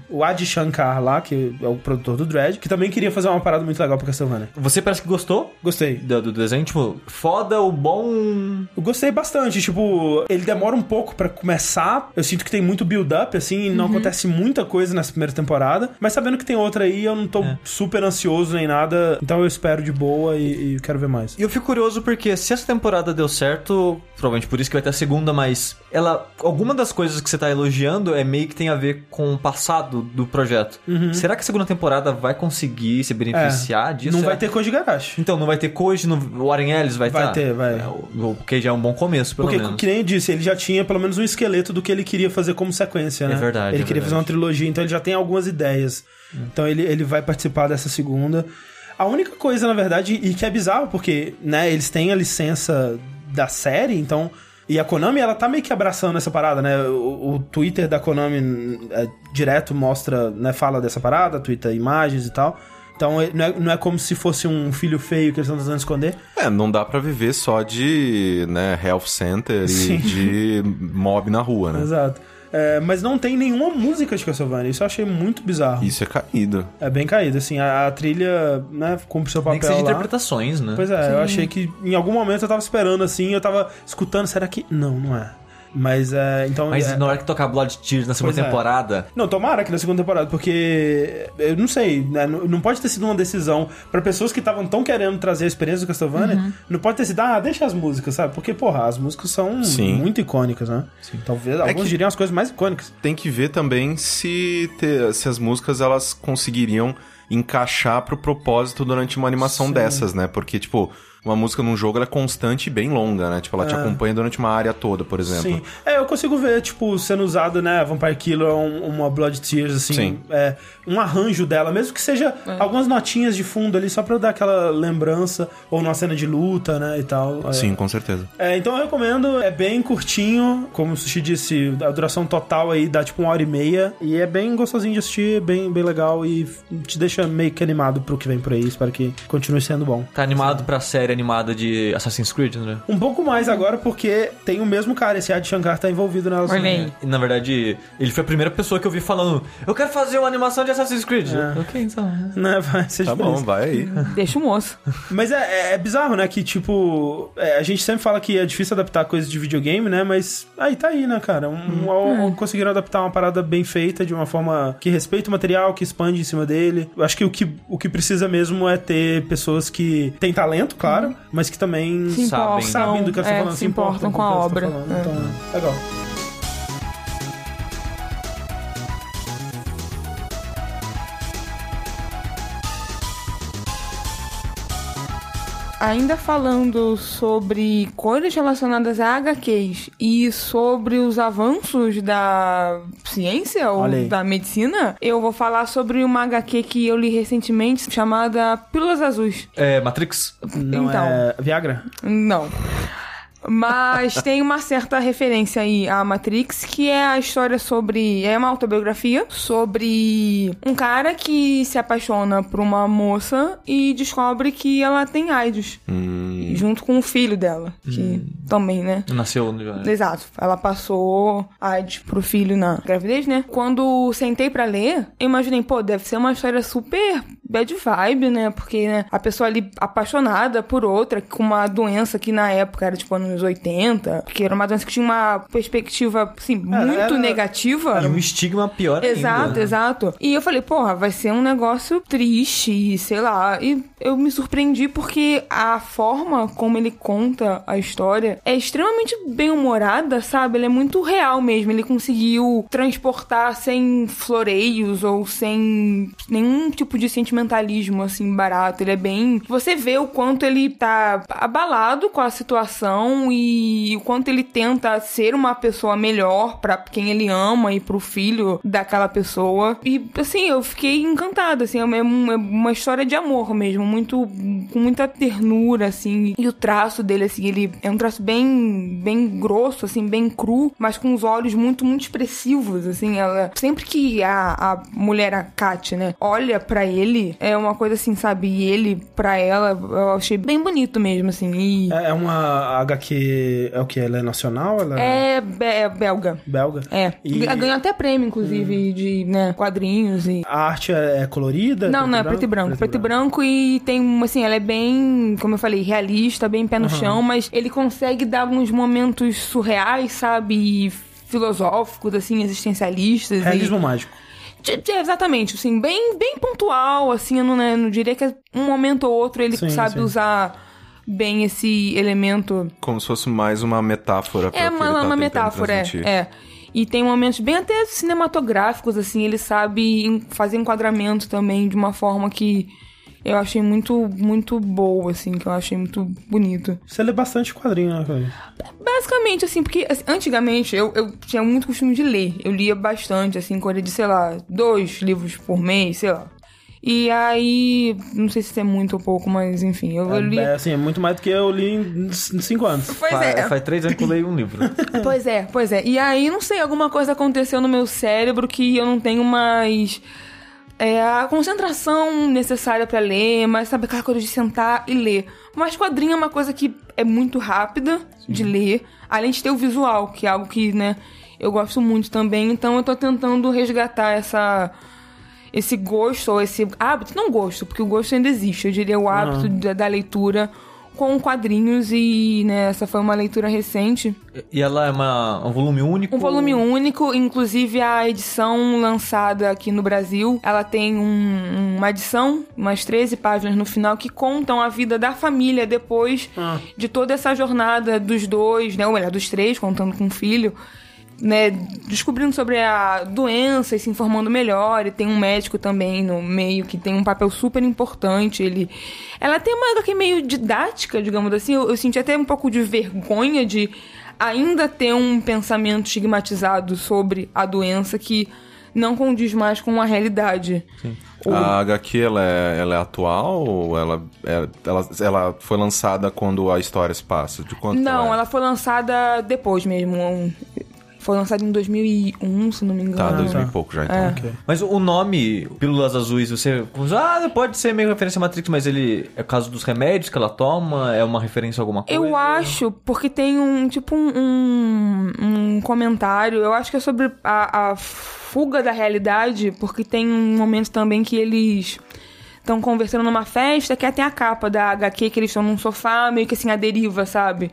Speaker 1: o, o Adi Shankar lá, que é o produtor do Dread, que também queria fazer uma parada muito legal pra Castlevania.
Speaker 2: Você parece que gostou
Speaker 1: Gostei.
Speaker 2: do, do desenho? Tipo, foda, o bom.
Speaker 1: Eu gostei bastante, tipo, ele demora um pouco pra começar. Eu sinto que tem muito build-up, assim, e não acontece muita coisa nessa primeira temporada. Mas sabendo que tem outra aí, eu não tô super ansioso nem nada. Então eu espero de boa e, e quero ver mais.
Speaker 2: E eu fico curioso porque se essa temporada deu certo, provavelmente por isso que vai ter a segunda, mas ela. Alguma das coisas que você tá elogiando é meio que tem a ver com o passado do projeto. Será que a segunda temporada vai conseguir se beneficiar disso?
Speaker 1: Uhum. não vai
Speaker 2: É.
Speaker 1: ter Koji Garashi.
Speaker 2: Então, não vai ter Koji, no... o Warren Ellis vai
Speaker 1: Vai
Speaker 2: tá?
Speaker 1: ter, vai.
Speaker 2: É, o que já é um bom começo, pelo
Speaker 1: Porque,
Speaker 2: menos.
Speaker 1: que nem eu disse, ele já tinha pelo menos um esqueleto do que ele queria fazer como sequência, né?
Speaker 2: É verdade,
Speaker 1: Ele
Speaker 2: é
Speaker 1: queria fazer uma
Speaker 2: verdade.
Speaker 1: trilogia, então ele já tem algumas ideias. Então ele, ele vai participar dessa segunda. A única coisa, na verdade, e que é bizarro, porque, né, eles têm a licença da série, então. E a Konami, ela tá meio que abraçando essa parada, né? O, o Twitter da Konami é, direto mostra, né, fala dessa parada, twitta imagens e tal. Então é- não é, não é como se fosse um filho feio que eles estão tentando esconder.
Speaker 3: É, não dá pra viver só de, né, health center
Speaker 1: Sim.
Speaker 3: e de mob na rua, né?
Speaker 1: Exato. É, mas não tem nenhuma música de Castlevania. Isso eu achei muito bizarro.
Speaker 3: Isso é caído.
Speaker 1: É bem caído, assim. A, a trilha, né, cumpre seu
Speaker 2: Nem que
Speaker 1: papel
Speaker 2: seja
Speaker 1: lá.
Speaker 2: interpretações, né?
Speaker 1: Pois é, eu achei que em algum momento eu tava esperando, assim, eu tava escutando, será que... Não, não é. Mas, é, então...
Speaker 2: Mas
Speaker 1: é...
Speaker 2: na hora que tocar Blood Tears na segunda
Speaker 1: Pois é.
Speaker 2: temporada,
Speaker 1: Não, tomara que na segunda temporada, porque eu não sei, né? Não não pode ter sido uma decisão pra pessoas que estavam tão querendo trazer a experiência do Castlevania, não pode ter sido, ah, deixa as músicas, sabe? Porque, porra, as músicas são
Speaker 3: Sim.
Speaker 1: muito icônicas, né? Talvez alguns
Speaker 3: que-
Speaker 1: diriam as coisas mais icônicas.
Speaker 3: Tem que ver também se, te- se as músicas elas conseguiriam encaixar pro propósito durante uma animação
Speaker 1: Sim.
Speaker 3: dessas, né? Porque, tipo, uma música num jogo ela é constante e bem longa, né? Tipo, ela te acompanha durante uma área toda, por exemplo.
Speaker 1: Sim. É, eu consigo ver, tipo, sendo usado, né, Vampire Killer, um- uma Blood Tears, assim,
Speaker 3: Sim.
Speaker 1: é, um arranjo dela, mesmo que seja algumas notinhas de fundo ali, só pra eu dar aquela lembrança, ou numa cena de luta, né, e tal. É.
Speaker 3: Sim, com certeza.
Speaker 1: É, então eu recomendo, é bem curtinho, como o Sushi disse, a duração total aí dá tipo uma hora e meia, e é bem gostosinho de assistir, bem, bem legal, e te deixa meio que animado pro que vem por aí, espero que continue sendo bom.
Speaker 2: tá animado pra série animada de Assassin's Creed, né?
Speaker 1: Um pouco mais agora, porque tem o mesmo cara, esse Adi Shankar tá envolvido nelas.
Speaker 4: Olha
Speaker 1: também.
Speaker 4: aí.
Speaker 2: E, na verdade, ele foi a primeira pessoa que eu vi falando: Eu quero fazer uma animação de Assassin's Creed.
Speaker 1: É.
Speaker 2: Ok, então.
Speaker 1: Né, vai ser
Speaker 3: Tá bom, vai aí.
Speaker 4: Deixa o moço.
Speaker 1: Mas é, é- é bizarro, né? Que, tipo, é, a gente sempre fala que é difícil adaptar coisas de videogame, né? Mas aí tá aí, né, cara? Um, um- Conseguiram adaptar uma parada bem feita, de uma forma que respeita o material, que expande em cima dele. Eu acho que o que, o que precisa mesmo é ter pessoas que têm talento, claro, mas que também
Speaker 2: Sabem.
Speaker 1: sabem do que elas estão
Speaker 4: é,
Speaker 1: falando,
Speaker 4: se importam com a obra.
Speaker 1: falando.
Speaker 4: É.
Speaker 1: Então, legal.
Speaker 4: Ainda falando sobre coisas relacionadas a HQs e sobre os avanços da ciência ou da medicina, eu vou falar sobre uma HQ que eu li recentemente chamada Pílulas Azuis.
Speaker 2: É, Matrix?
Speaker 1: Não
Speaker 4: Então.
Speaker 1: é Viagra?
Speaker 4: Não. Mas tem uma certa referência aí à Matrix, que é a história sobre. É uma autobiografia sobre um cara que se apaixona por uma moça e descobre que ela tem AIDS. Junto com o filho dela. Que também, né?
Speaker 2: Nasceu no
Speaker 4: Exato. Ela passou AIDS pro filho na gravidez, né? Quando sentei pra ler, eu imaginei, pô, deve ser uma história super bad vibe, né? Porque né, a pessoa ali apaixonada por outra, com uma doença que na época era tipo anos 80, que era uma doença que tinha uma perspectiva, assim, muito
Speaker 1: era-
Speaker 4: negativa.
Speaker 2: E um estigma pior
Speaker 4: Exato,
Speaker 2: ainda.
Speaker 4: exato. E eu falei, porra, vai ser um negócio triste, sei lá. E eu me surpreendi porque a forma como ele conta a história é extremamente bem-humorada, sabe? Ele é muito real mesmo. Ele conseguiu transportar sem floreios ou sem nenhum tipo de sentimentalismo, assim, barato. Ele é bem. Você vê o quanto ele tá abalado com a situação e o quanto ele tenta ser uma pessoa melhor pra quem ele ama e pro filho daquela pessoa. E, assim, eu fiquei encantada, assim, é uma, é uma história de amor mesmo, muito, com muita ternura, assim. E o traço dele, assim, ele é um traço bem, bem grosso, assim, bem cru, mas com os olhos muito, muito expressivos, assim. Ela, sempre que a, a mulher, a Kat, né, olha pra ele, é uma coisa assim, sabe? E ele pra ela, eu achei bem bonito mesmo, assim. E
Speaker 1: É é uma HQ. É o que? Ela é nacional? Ela
Speaker 4: é, be- é belga.
Speaker 1: belga?
Speaker 4: É.
Speaker 1: E-
Speaker 4: Ganhou até prêmio, inclusive, de né, quadrinhos e.
Speaker 1: A arte é é colorida?
Speaker 4: Não, não, é preto e branco. Preto e branco e tem, assim, ela é bem, como eu falei, realista, bem pé no chão, mas ele consegue dar alguns momentos surreais, sabe? E filosóficos, assim, existencialistas. e-
Speaker 1: Realismo mágico.
Speaker 4: De- de- Exatamente, assim, bem, bem pontual, assim, eu não, né, não diria que é um momento ou outro ele
Speaker 1: Sim,
Speaker 4: sabe
Speaker 1: sim.
Speaker 4: usar bem esse elemento
Speaker 3: Como se fosse mais uma metáfora
Speaker 4: é uma,
Speaker 3: ele tá
Speaker 4: uma metáfora, é,
Speaker 3: transmitir.
Speaker 4: é. E tem momentos bem até cinematográficos, assim, ele sabe fazer enquadramento também de uma forma que eu achei muito, muito boa, assim, que eu achei muito bonito.
Speaker 1: Você lê bastante quadrinho, né, cara?
Speaker 4: Basicamente, assim, porque assim, antigamente eu, eu tinha muito costume de ler. Eu lia bastante, assim, coisa de, sei lá, dois livros por mês, sei lá. E aí, não sei se é muito ou pouco, mas enfim, eu, eu li.
Speaker 1: É, assim, é muito mais do que eu li em 5 anos.
Speaker 4: Pois
Speaker 2: Faz,
Speaker 4: é.
Speaker 2: faz três anos que eu leio um livro.
Speaker 4: Pois é, pois é. E aí, não sei, alguma coisa aconteceu no meu cérebro que eu não tenho mais é, a concentração necessária pra ler, mas sabe aquela coisa de sentar e ler. Mas quadrinho é uma coisa que é muito rápida de ler, além de ter o visual, que é algo que, né, eu gosto muito também. Então eu tô tentando resgatar essa esse gosto ou esse hábito, não gosto, porque o gosto ainda existe, eu diria o hábito da, da leitura com quadrinhos e, né, essa foi uma leitura recente.
Speaker 2: E ela é uma, um volume único?
Speaker 4: Um volume único, inclusive a edição lançada aqui no Brasil, ela tem um- uma edição, umas 13 páginas no final, que contam a vida da família depois
Speaker 1: Ah.
Speaker 4: de toda essa jornada dos dois, né, ou melhor, dos três, contando com o filho, né, descobrindo sobre a doença e se informando melhor, e tem um médico também no meio que tem um papel super importante, ele... Ela tem uma HQ meio didática, digamos assim, eu, eu senti até um pouco de vergonha de ainda ter um pensamento estigmatizado sobre a doença que não condiz mais com a realidade. O-
Speaker 3: A HQ, ela é, ela é atual ou ela, é- ela, ela foi lançada quando a história se passa? De quanto
Speaker 4: Não,
Speaker 3: é?
Speaker 4: ela foi lançada depois mesmo. Foi lançada em 2001, se não me engano.
Speaker 3: Tá, dois mil
Speaker 1: Tá.
Speaker 3: e pouco já, então.
Speaker 4: É.
Speaker 1: Ok.
Speaker 2: Mas o nome Pílulas Azuis, você... Ah, pode ser meio referência a Matrix, mas ele é por causa dos remédios que ela toma? É uma referência a alguma coisa?
Speaker 4: Eu acho, porque tem um, tipo, um, um, um comentário, eu acho que é sobre a, a fuga da realidade, porque tem um momento também que eles estão conversando numa festa, que até a capa da HQ, que eles estão num sofá, meio que assim, a deriva, sabe?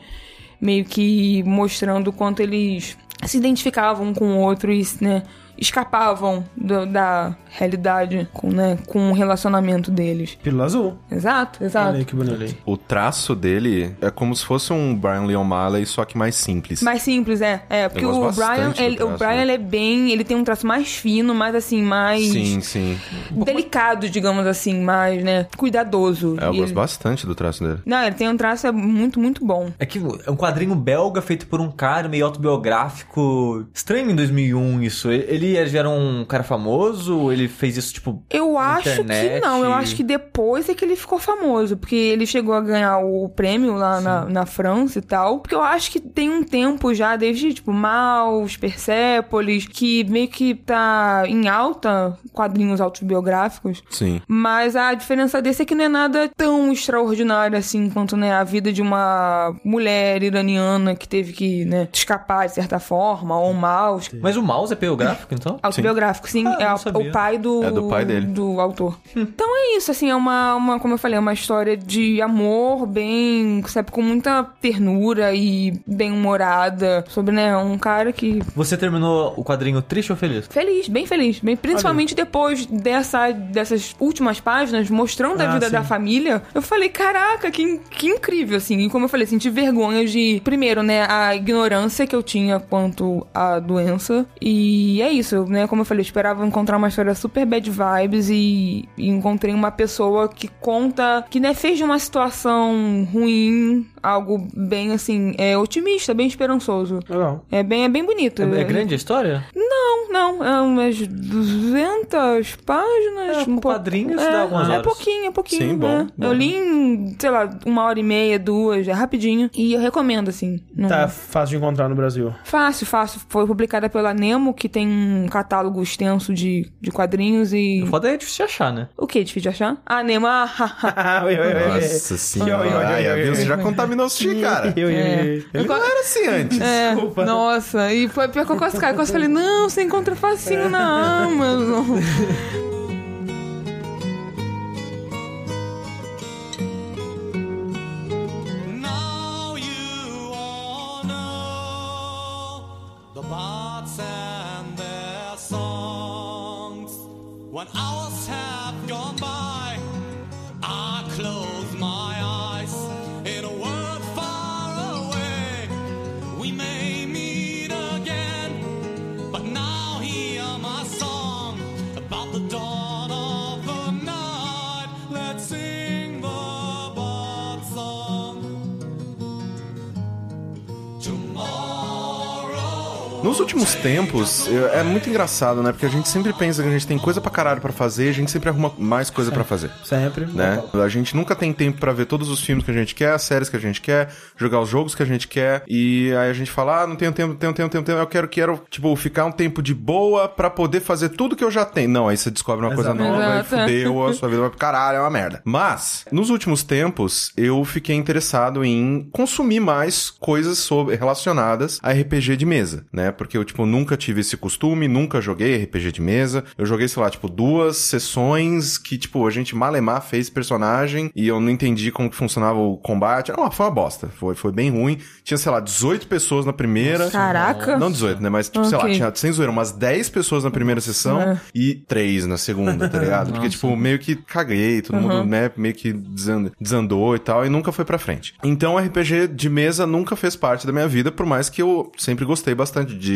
Speaker 4: Meio que mostrando o quanto eles se identificavam com o outro e, né, escapavam do- da realidade com, né, com o relacionamento deles.
Speaker 1: Pílula azul.
Speaker 4: Exato, exato.
Speaker 1: Olha aí que bonito.
Speaker 3: O traço dele é como se fosse um Brian Lee O'Malley, só que mais simples.
Speaker 4: Mais simples, é. É, porque o Brian, ele, o
Speaker 3: traço
Speaker 4: Brian
Speaker 3: dele.
Speaker 4: ele é bem. Ele tem um traço mais fino, mais assim, mais.
Speaker 3: Sim, sim.
Speaker 4: Delicado, digamos assim, mais, né? Cuidadoso.
Speaker 3: É, eu
Speaker 4: E
Speaker 3: gosto
Speaker 4: ele-
Speaker 3: bastante do traço dele.
Speaker 4: Não, ele tem um traço é muito, muito bom.
Speaker 2: É que é um quadrinho belga feito por um cara meio autobiográfico. Estranho em 2001 isso. Ele, ele já era um cara famoso? Ele fez isso, tipo...
Speaker 4: Eu acho que
Speaker 2: internet?
Speaker 4: não, eu acho que depois é que ele ficou famoso, porque ele chegou a ganhar o prêmio lá na, na França e tal. Porque eu acho que tem um tempo já, desde, tipo, Maus, Persépolis, que meio que tá em alta quadrinhos autobiográficos.
Speaker 3: Sim.
Speaker 4: Mas a diferença desse é que não é nada tão extraordinário assim quanto né, a vida de uma mulher iraniana que teve que né, escapar de certa forma, ou um mouse.
Speaker 2: Mas o mouse é biográfico? Autobiográfico, então?
Speaker 4: Autobiográfico, sim.
Speaker 2: Ah,
Speaker 4: é o- pai do,
Speaker 3: É do pai dele.
Speaker 4: do autor. Então é isso, assim, é uma, uma, como eu falei, é uma história de amor bem, sabe, com muita ternura e bem humorada. Sobre, né, um cara que.
Speaker 2: Você terminou o quadrinho triste ou feliz?
Speaker 4: Feliz, bem feliz. Bem, principalmente depois dessa, dessas últimas páginas mostrando a
Speaker 1: Ah,
Speaker 4: vida
Speaker 1: sim.
Speaker 4: da família. Eu falei, caraca, que, que incrível, assim. E como eu falei, senti vergonha de, primeiro, né, a ignorância que eu tinha quanto à doença. E é isso, né? Como eu falei, eu esperava encontrar uma história super bad vibes e, e encontrei uma pessoa que conta, que, né, fez de uma situação ruim algo bem, assim, é, otimista, bem esperançoso.
Speaker 1: Legal.
Speaker 4: É bem, é bem bonito.
Speaker 2: É, é grande a história?
Speaker 4: Não, não, é umas 200 páginas.
Speaker 2: É,
Speaker 4: um
Speaker 2: com quadrinhos
Speaker 4: é,
Speaker 2: dá algumas
Speaker 4: É
Speaker 2: horas.
Speaker 4: pouquinho, é pouquinho.
Speaker 3: Sim, bom,
Speaker 4: né?
Speaker 3: bom.
Speaker 4: Eu li em, sei lá, uma hora e meia, duas, é rapidinho. E eu recomendo, assim. Não-
Speaker 1: Tá fácil de encontrar no Brasil.
Speaker 4: Fácil, fácil. Foi publicada pela Nemo, que tem um catálogo extenso de, de quadrinhos e...
Speaker 2: O foda é difícil de achar, né?
Speaker 4: O que? Difícil de achar? Ah,
Speaker 1: oi.
Speaker 3: Nossa senhora. Ai. Você já contaminou o Sushi, cara.
Speaker 1: Eu, eu,
Speaker 4: É.
Speaker 1: eu.
Speaker 3: Ele não era assim antes.
Speaker 4: É,
Speaker 1: Desculpa.
Speaker 4: nossa, e foi pior que eu quase caí. Eu quase falei, não, você encontra facinho na Amazon.
Speaker 5: When I
Speaker 3: Nos últimos tempos, eu- é muito engraçado, né? Porque a gente sempre pensa que a gente tem coisa pra caralho pra fazer e a gente sempre arruma mais coisa pra fazer.
Speaker 1: Sempre.
Speaker 3: Né? A gente nunca tem tempo pra ver todos os filmes que a gente quer, as séries que a gente quer, jogar os jogos que a gente quer. E aí a gente fala, ah, não tenho tempo, não tenho tempo, não tenho tempo. Eu quero, quero, tipo, ficar um tempo de boa pra poder fazer tudo que eu já tenho. Não, aí você descobre uma coisa
Speaker 1: Exato.
Speaker 3: nova e
Speaker 4: Exato.
Speaker 3: fudeu, a sua vida vai pro caralho, é uma merda. Mas, nos últimos tempos, eu fiquei interessado em consumir mais coisas sobre, relacionadas a RPG de mesa, né? Porque eu, tipo, nunca tive esse costume, nunca joguei RPG de mesa. Eu joguei, sei lá, tipo, duas sessões que, tipo, a gente malemar fez personagem e eu não entendi como que funcionava o combate. Não, foi uma bosta. Foi, foi bem ruim. Tinha, sei lá, 18 pessoas na primeira.
Speaker 4: Caraca.
Speaker 3: Não 18, né? Mas, tipo, sei lá, tinha, sem zoeira, umas 10 pessoas na primeira sessão
Speaker 4: É.
Speaker 3: e 3 na segunda, tá ligado? Porque, tipo, meio que caguei, todo mundo, né, meio que desan- desandou e tal, e nunca foi pra frente. Então, RPG de mesa nunca fez parte da minha vida, por mais que eu sempre gostei bastante de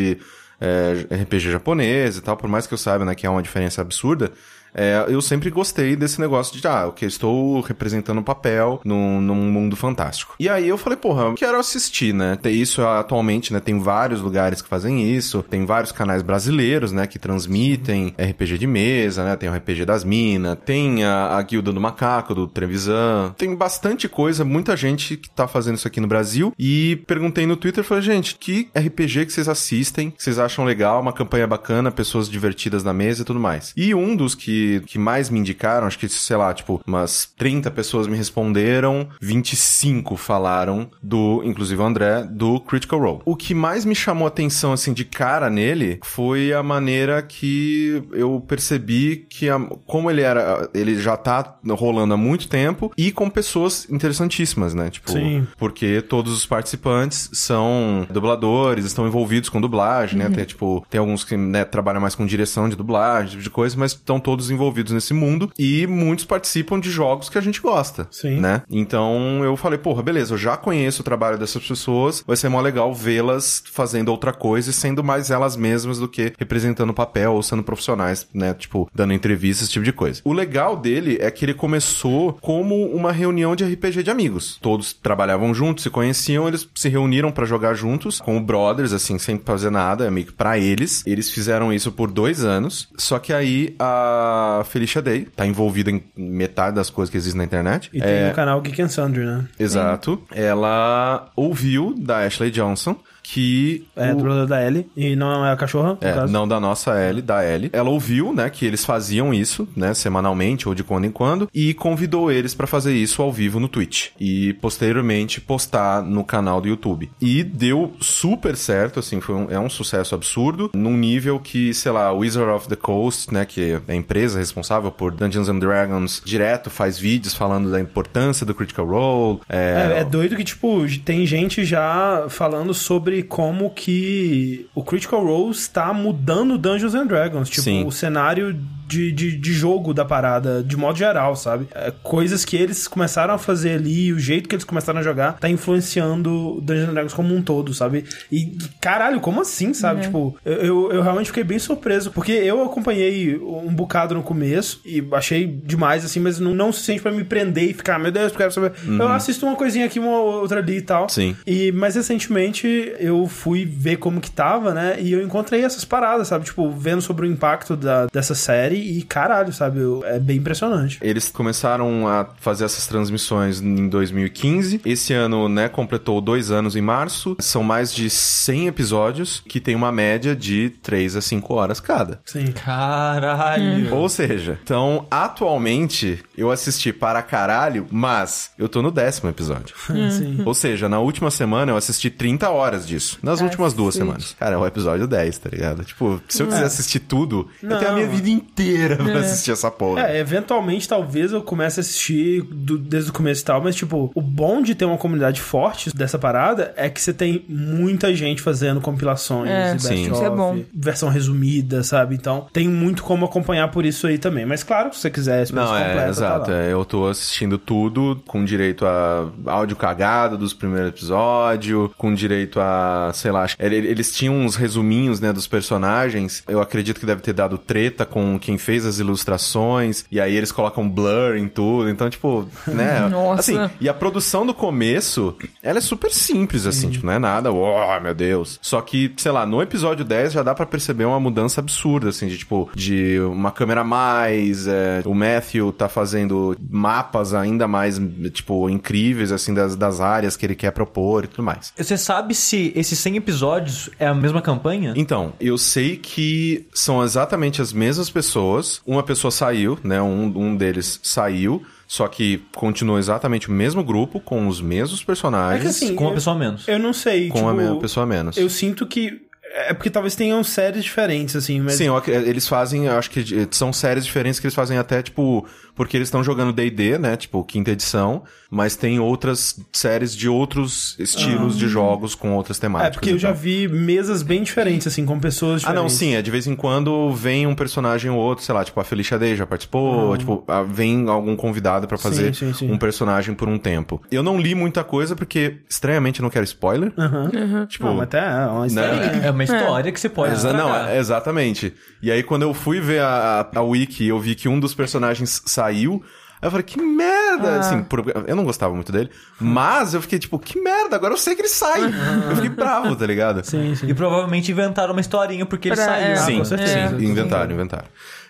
Speaker 3: é, RPG japonês e tal, por mais que eu saiba, né, que é uma diferença absurda. É, eu sempre gostei desse negócio de, ah, ok, estou representando um papel num, num mundo fantástico. E aí eu falei, porra, eu quero assistir, né? Tem isso atualmente, né? Tem vários lugares que fazem isso, tem vários canais brasileiros, né? Que transmitem RPG de mesa, né? Tem o RPG das Minas, tem a, a Guilda do Macaco, do Trevisan. Tem bastante coisa, muita gente que tá fazendo isso aqui no Brasil. E perguntei no Twitter, falei, gente, que RPG que vocês assistem, que vocês acham legal, uma campanha bacana, pessoas divertidas na mesa e tudo mais. E um dos que, que mais me indicaram, acho que, sei lá, tipo, umas 30 pessoas me responderam, 25 falaram do, inclusive o André, do Critical Role. O que mais me chamou a atenção, assim, de cara nele, foi a maneira que eu percebi que, a- como ele era, ele já tá rolando há muito tempo e com pessoas interessantíssimas, né? Tipo,
Speaker 1: Sim.
Speaker 3: porque todos os participantes são dubladores, estão envolvidos com dublagem, né? Tem, tipo, tem alguns que né, trabalham mais com direção de dublagem, tipo de coisa, mas estão todos envolvidos nesse mundo e muitos participam de jogos que a gente gosta,
Speaker 1: Sim.
Speaker 3: né? Então eu falei, porra, beleza, eu já conheço o trabalho dessas pessoas, vai ser mó legal vê-las fazendo outra coisa e sendo mais elas mesmas do que representando papel ou sendo profissionais, né? Tipo, dando entrevistas, esse tipo de coisa. O legal dele é que ele começou como uma reunião de RPG de amigos. Todos trabalhavam juntos, se conheciam, eles se reuniram pra jogar juntos, como brothers, assim, sem fazer nada, é meio que pra eles. Eles fizeram isso por dois anos, só que aí a Felicia Day tá envolvida em metade das coisas que existem na internet.
Speaker 1: E tem o canal Geek and Sundry, né?
Speaker 3: Exato. Ela ouviu da Ashley Johnson que
Speaker 1: É,
Speaker 3: o-
Speaker 1: da Ellie. E não é a cachorra,
Speaker 3: É, não da nossa Ellie, da Ellie. Ela ouviu, né, que eles faziam isso, né, semanalmente ou de quando em quando, e convidou eles pra fazer isso ao vivo no Twitch. E posteriormente postar no canal do YouTube. E deu super certo, assim, foi um, é um sucesso absurdo, num nível que, sei lá, Wizard of the Coast, né, que é a empresa responsável por Dungeons and Dragons, direto faz vídeos falando da importância do Critical Role. É,
Speaker 1: É, é doido que, tipo, tem gente já falando sobre como que o Critical Role está mudando Dungeons and Dragons. Tipo,
Speaker 3: Sim.
Speaker 1: o cenário de, de, de jogo da parada, de modo geral, sabe? É, coisas que eles começaram a fazer ali, o jeito que eles começaram a jogar, tá influenciando Dungeons and Dragons como um todo, sabe? E, caralho, como assim, sabe? Tipo, eu, eu, eu realmente fiquei bem surpreso, porque eu acompanhei um bocado no começo e achei demais, assim, mas não, não o suficiente pra me prender e ficar, meu Deus, eu quero saber. Eu assisto uma coisinha aqui, uma outra ali e tal.
Speaker 3: Sim.
Speaker 1: E, mas recentemente eu fui ver como que tava, né? E eu encontrei essas paradas, sabe? Tipo, vendo sobre o impacto da, dessa série e caralho, sabe? Eu- é bem impressionante.
Speaker 3: Eles começaram a fazer essas transmissões em 2015. Esse ano, né, completou dois anos em março. São mais de 100 episódios, que tem uma média de 3 a 5 horas cada.
Speaker 1: Sim.
Speaker 2: Caralho.
Speaker 3: Ou seja, então, atualmente, eu assisti para caralho, mas eu tô no décimo episódio.
Speaker 1: Sim.
Speaker 3: Ou seja, na última semana eu assisti 30 horas disso. Nas últimas duas semanas. Cara, é o episódio 10, tá ligado? Tipo, se eu quiser assistir tudo, eu tenho a minha
Speaker 1: Não.
Speaker 3: vida inteira pra assistir essa porra.
Speaker 1: É, eventualmente talvez eu comece a assistir do- desde o começo e tal, mas tipo, o bom de ter uma comunidade forte dessa parada é que você tem muita gente fazendo compilações
Speaker 4: É,
Speaker 1: e best
Speaker 3: sim.
Speaker 1: of,
Speaker 4: Isso é bom.
Speaker 1: versão resumida, sabe? Então tem muito como acompanhar por isso aí também. Mas claro, se você quiser a
Speaker 3: Não, é,
Speaker 1: completa, tá
Speaker 3: exato.
Speaker 1: lá.
Speaker 3: é, eu tô assistindo tudo com direito a áudio cagado dos primeiros episódios, com direito a, sei lá, eles tinham uns resuminhos, né, dos personagens. Eu acredito que deve ter dado treta com quem fez as ilustrações, e aí eles colocam blur em tudo. Então, tipo, né?
Speaker 4: Nossa.
Speaker 3: Assim, e a produção do começo, ela é super simples, assim, tipo, não é nada, oh, meu Deus. Só que, sei lá, no episódio 10 já dá pra perceber uma mudança absurda, assim, de tipo, de uma câmera a mais, é, o Matthew tá fazendo mapas ainda mais, tipo, incríveis, assim, das, das áreas que ele quer propor e tudo mais.
Speaker 2: Você sabe se esses 100 episódios é a mesma campanha?
Speaker 3: Então, eu sei que são exatamente as mesmas pessoas. Uma pessoa saiu, né? Um, um deles saiu. Só que continua exatamente o mesmo grupo, com os mesmos personagens.
Speaker 1: É que assim,
Speaker 2: Com uma
Speaker 1: eu-
Speaker 2: pessoa a menos.
Speaker 1: Eu não sei,
Speaker 3: com
Speaker 1: tipo,
Speaker 3: a mesma pessoa a menos.
Speaker 1: eu sinto que é porque talvez tenham séries diferentes assim, mas
Speaker 3: Sim, eu ac- eles fazem, eu acho que são séries diferentes que eles fazem até, tipo, porque eles estão jogando D&D, né, tipo, quinta edição, mas tem outras séries de outros estilos de jogos com outras
Speaker 1: é
Speaker 3: temáticas.
Speaker 1: porque eu já vi mesas bem diferentes assim com pessoas
Speaker 3: Ah,
Speaker 1: diferentes.
Speaker 3: não, sim, é de vez em quando vem um personagem ou outro, sei lá, tipo, a Felicia Day já participou, tipo, ah, vem algum convidado pra fazer
Speaker 1: sim, sim.
Speaker 3: um personagem por um tempo. Eu não li muita coisa porque, estranhamente, eu não quero spoiler. Tipo,
Speaker 1: Não, mas até é uma historinha.
Speaker 2: É uma história que você pode
Speaker 3: Exa- não,
Speaker 2: estragar.
Speaker 3: é- exatamente. E aí, quando eu fui ver a, a, a wiki e eu vi que um dos personagens saiu, aí eu falei, que merda! Assim, por- eu não gostava muito dele, mas eu fiquei tipo, que merda, agora eu sei que ele sai. Eu fiquei bravo, tá ligado?
Speaker 1: Sim, sim.
Speaker 2: E provavelmente inventaram uma historinha porque ele
Speaker 4: Pra-
Speaker 2: saiu.
Speaker 4: é.
Speaker 3: Sim,
Speaker 1: com certeza.
Speaker 3: sim, inventaram, inventaram.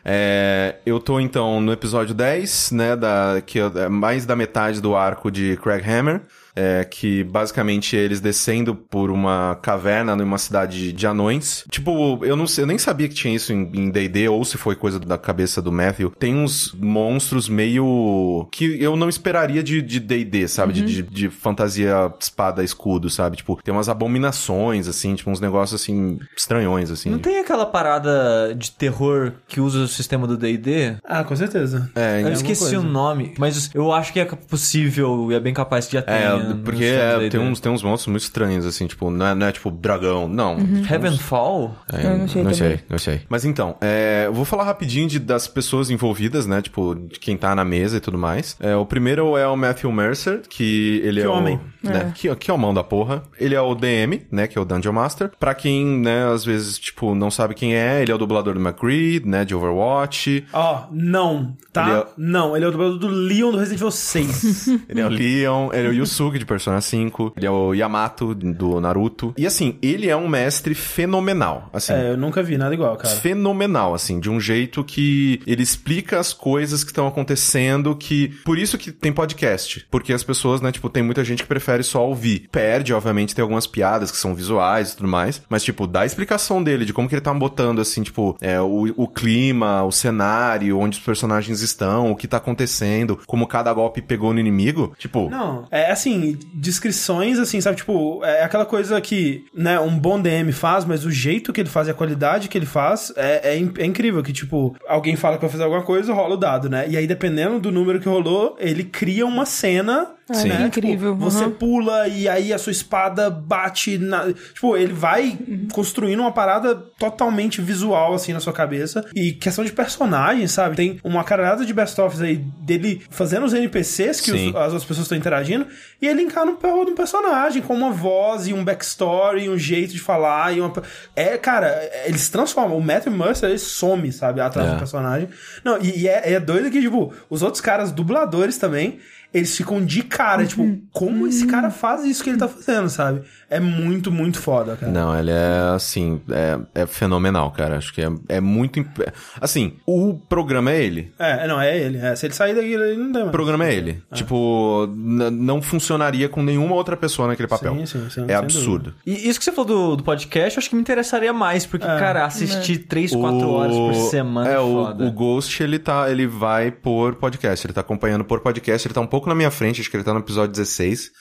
Speaker 3: É, eu tô então no episódio 10, né, da, que é mais da metade do arco de Craghammer, é, que basicamente eles descendo por uma caverna numa cidade de anões. Tipo, eu não sei, eu nem sabia que tinha isso em D&D ou se foi coisa da cabeça do Matthew. Tem uns monstros meio que eu não esperaria de de D&D, sabe, de, de, de fantasia espada escudo, sabe? Tipo, tem umas abominações assim, tipo uns negócios assim estranhões assim.
Speaker 2: Não tem aquela parada de terror que usa o sistema do D&D?
Speaker 1: Ah, com certeza.
Speaker 3: É,
Speaker 2: Eu esqueci
Speaker 1: coisa.
Speaker 2: o nome, mas eu acho que é possível e é bem capaz de já.
Speaker 3: É, porque é, tem, uns, tem uns monstros muito estranhos, assim, tipo, não é, não é tipo dragão, não.
Speaker 2: Heavenfall?
Speaker 3: É,
Speaker 4: Eu não sei
Speaker 3: não sei, não sei. Mas então, é, eu vou falar rapidinho de, das pessoas envolvidas, né? Tipo, de quem tá na mesa e tudo mais. É, o primeiro é o Matthew Mercer, que ele
Speaker 1: Que
Speaker 3: é
Speaker 1: homem.
Speaker 3: o... Né, que, que é o mão da porra. Ele é o DM, né? Que é o Dungeon Master. Pra quem, né, às vezes, tipo, não sabe quem é, ele é o dublador do McCree, né? De Overwatch.
Speaker 1: Ó, não, tá?
Speaker 3: Ele é-
Speaker 1: Não, ele é o dublador do Leon do Resident Evil 6.
Speaker 3: Ele é o Leon, ele é o Yusuke Sasuke de Persona 5, ele é o Yamato do Naruto. E assim, ele é um mestre fenomenal. Assim,
Speaker 1: É, eu nunca vi nada igual, cara.
Speaker 3: fenomenal, assim, de um jeito que ele explica as coisas que estão acontecendo, que por isso que tem podcast, porque as pessoas, né, tipo, tem muita gente que prefere só ouvir. Perde, obviamente, tem algumas piadas que são visuais e tudo mais, mas tipo, dá a explicação dele de como que ele tá botando assim, tipo, é, o, o clima, o cenário, onde os personagens estão, o que tá acontecendo, como cada golpe pegou no inimigo, tipo,
Speaker 1: Não, é assim, descrições assim, sabe? Tipo, é aquela coisa que, né, um bom DM faz, mas o jeito que ele faz e a qualidade que ele faz é, é, é incrível. Que, tipo, alguém fala que vai fazer alguma coisa, rola o dado, né? E aí, dependendo do número que rolou, ele cria uma cena.
Speaker 3: Sim.
Speaker 1: né?
Speaker 4: incrível,
Speaker 1: Tipo, você
Speaker 4: uhum.
Speaker 1: pula e aí a sua espada bate na. Tipo, ele vai construindo uma parada totalmente visual, assim, na sua cabeça. E questão de personagem, sabe? Tem uma caralhada de best-ofs aí dele fazendo os NPCs que os- as outras pessoas estão interagindo, e ele encara um um personagem, com uma voz e um backstory, e um jeito de falar, e uma... É, cara, eles se transformam. O Matthew Mercer, ele some, sabe, atrás
Speaker 3: É.
Speaker 1: do personagem. Não, e, e é, é doido que, tipo, os outros caras, dubladores também, eles ficam de cara, tipo, como esse cara faz isso que ele tá fazendo, sabe? É muito, muito foda, cara.
Speaker 3: Não, ele é assim, é, é fenomenal, cara. Acho que é, é muito. imp- Assim, o programa é ele.
Speaker 1: É, não, é ele. É, se ele sair daqui, ele não tem mais.
Speaker 3: O programa é ele. Tipo, n- não funcionaria com nenhuma outra pessoa naquele papel.
Speaker 1: Sim, sim, sim,
Speaker 3: é
Speaker 1: sem
Speaker 3: absurdo.
Speaker 2: E isso que você falou do, do podcast, eu acho que me interessaria mais, porque, cara, assistir 3, 4 horas por semana
Speaker 3: é,
Speaker 2: é
Speaker 3: o,
Speaker 2: foda.
Speaker 3: o Ghost, ele tá, ele vai por podcast, ele tá acompanhando por podcast, ele tá um pouco na minha frente, acho que ele tá no episódio 16.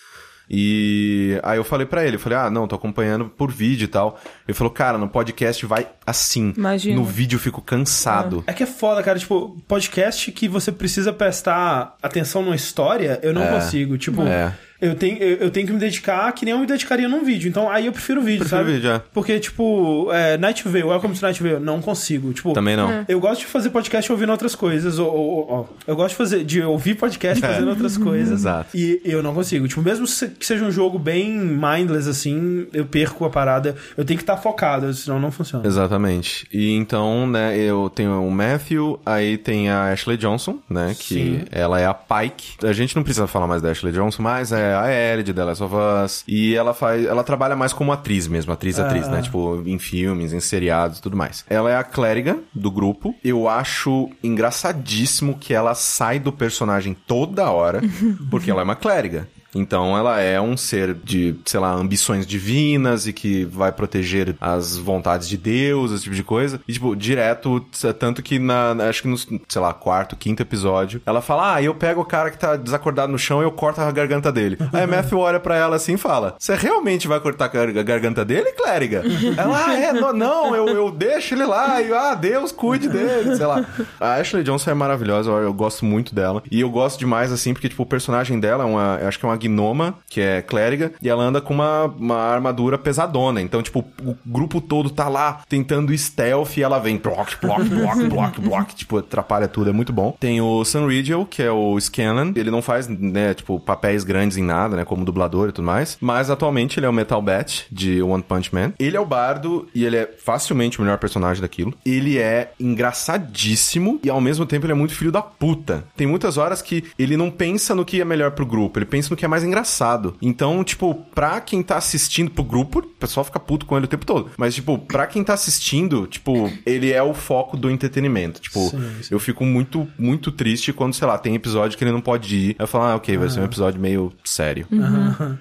Speaker 3: E aí eu falei pra ele, eu falei: "Ah, não, tô acompanhando por vídeo e tal". Ele falou: "Cara, no podcast vai assim.
Speaker 4: Imagina.
Speaker 3: No vídeo eu fico cansado".
Speaker 1: É que é foda, cara. Tipo, podcast que você precisa prestar atenção numa história, eu não consigo. Tipo,
Speaker 3: É.
Speaker 1: eu, tenho, eu, eu tenho que me dedicar que nem eu me dedicaria num vídeo. Então, aí eu prefiro vídeo,
Speaker 3: Prefiro
Speaker 1: sabe?
Speaker 3: vídeo, é.
Speaker 1: Porque, tipo, é, Night Vale, Welcome to Night Vale, não consigo. Tipo,
Speaker 3: Também não.
Speaker 1: eu gosto de fazer podcast ouvindo outras coisas. Ou, ou- ou- eu gosto de, fazer, de ouvir podcast fazendo outras coisas.
Speaker 3: Exato.
Speaker 1: E eu não consigo. Tipo, mesmo que seja um jogo bem mindless, assim, eu perco a parada. Eu tenho que estar focado, senão não funciona.
Speaker 3: Exatamente. E então, né, eu tenho o Matthew, aí tem a Ashley Johnson, né, que
Speaker 1: Sim.
Speaker 3: ela é a Pike. A gente não precisa falar mais da Ashley Johnson, mas é a Ellie de The Last of Us. E ela faz, ela trabalha mais como atriz mesmo, atriz, atriz, né, tipo, em filmes, em seriados e tudo mais. Ela é a clériga do grupo. Eu acho engraçadíssimo que ela sai do personagem toda hora, porque ela é uma clériga. Então ela é um ser de, sei lá, ambições divinas e que vai proteger as vontades de Deus, esse tipo de coisa. E, tipo, direto, t- tanto que na, acho que no, sei lá, quarto, quinto episódio, ela fala, ah, eu pego o cara que tá desacordado no chão e eu corto a garganta dele. Aí a Matthew olha pra ela assim e fala, você realmente vai cortar a gar- a garganta dele, clériga? Ela, ah, é, não, não eu, eu deixo ele lá e, ah, Deus cuide dele, sei lá. A Ashley Johnson é maravilhosa, eu, eu gosto muito dela. E eu gosto demais, assim, porque, tipo, o personagem dela é uma, acho que é uma gnoma, que é clériga, e ela anda com uma, uma armadura pesadona. Então, tipo, o grupo todo tá lá tentando stealth e ela vem block, block, block, block, block, tipo, atrapalha tudo, é muito bom. Tem o Sam Riegel, que é o Scanlan, ele não faz, né, tipo, papéis grandes em nada, né, como dublador e tudo mais, mas atualmente ele é o Metal Bat de One Punch Man. Ele é o bardo e ele é facilmente o melhor personagem daquilo. Ele é engraçadíssimo e ao mesmo tempo ele é muito filho da puta. Tem muitas horas que ele não pensa no que é melhor pro grupo, ele pensa no que é mais engraçado. Então, tipo, pra quem tá assistindo pro grupo, o pessoal fica puto com ele o tempo todo. Mas, tipo, pra quem tá assistindo, tipo, ele é o foco do entretenimento. Tipo, eu fico muito, muito triste quando, sei lá, tem episódio que ele não pode ir. Eu falo, ah, ok, vai ser um episódio meio sério.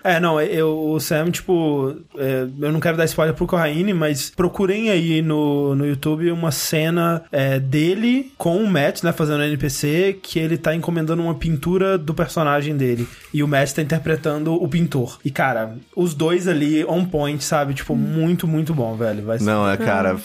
Speaker 1: É, não, eu, o Sam, tipo, é, eu não quero dar spoiler pro Corraine, mas procurem aí no, no YouTube uma cena é, dele com o Matt, né, fazendo NPC, que ele tá encomendando uma pintura do personagem dele. E o Matt tá interpretando o pintor. E, cara, os dois ali on point, sabe? Tipo, muito, muito bom, velho. Vai ser-
Speaker 3: Não, é, cara,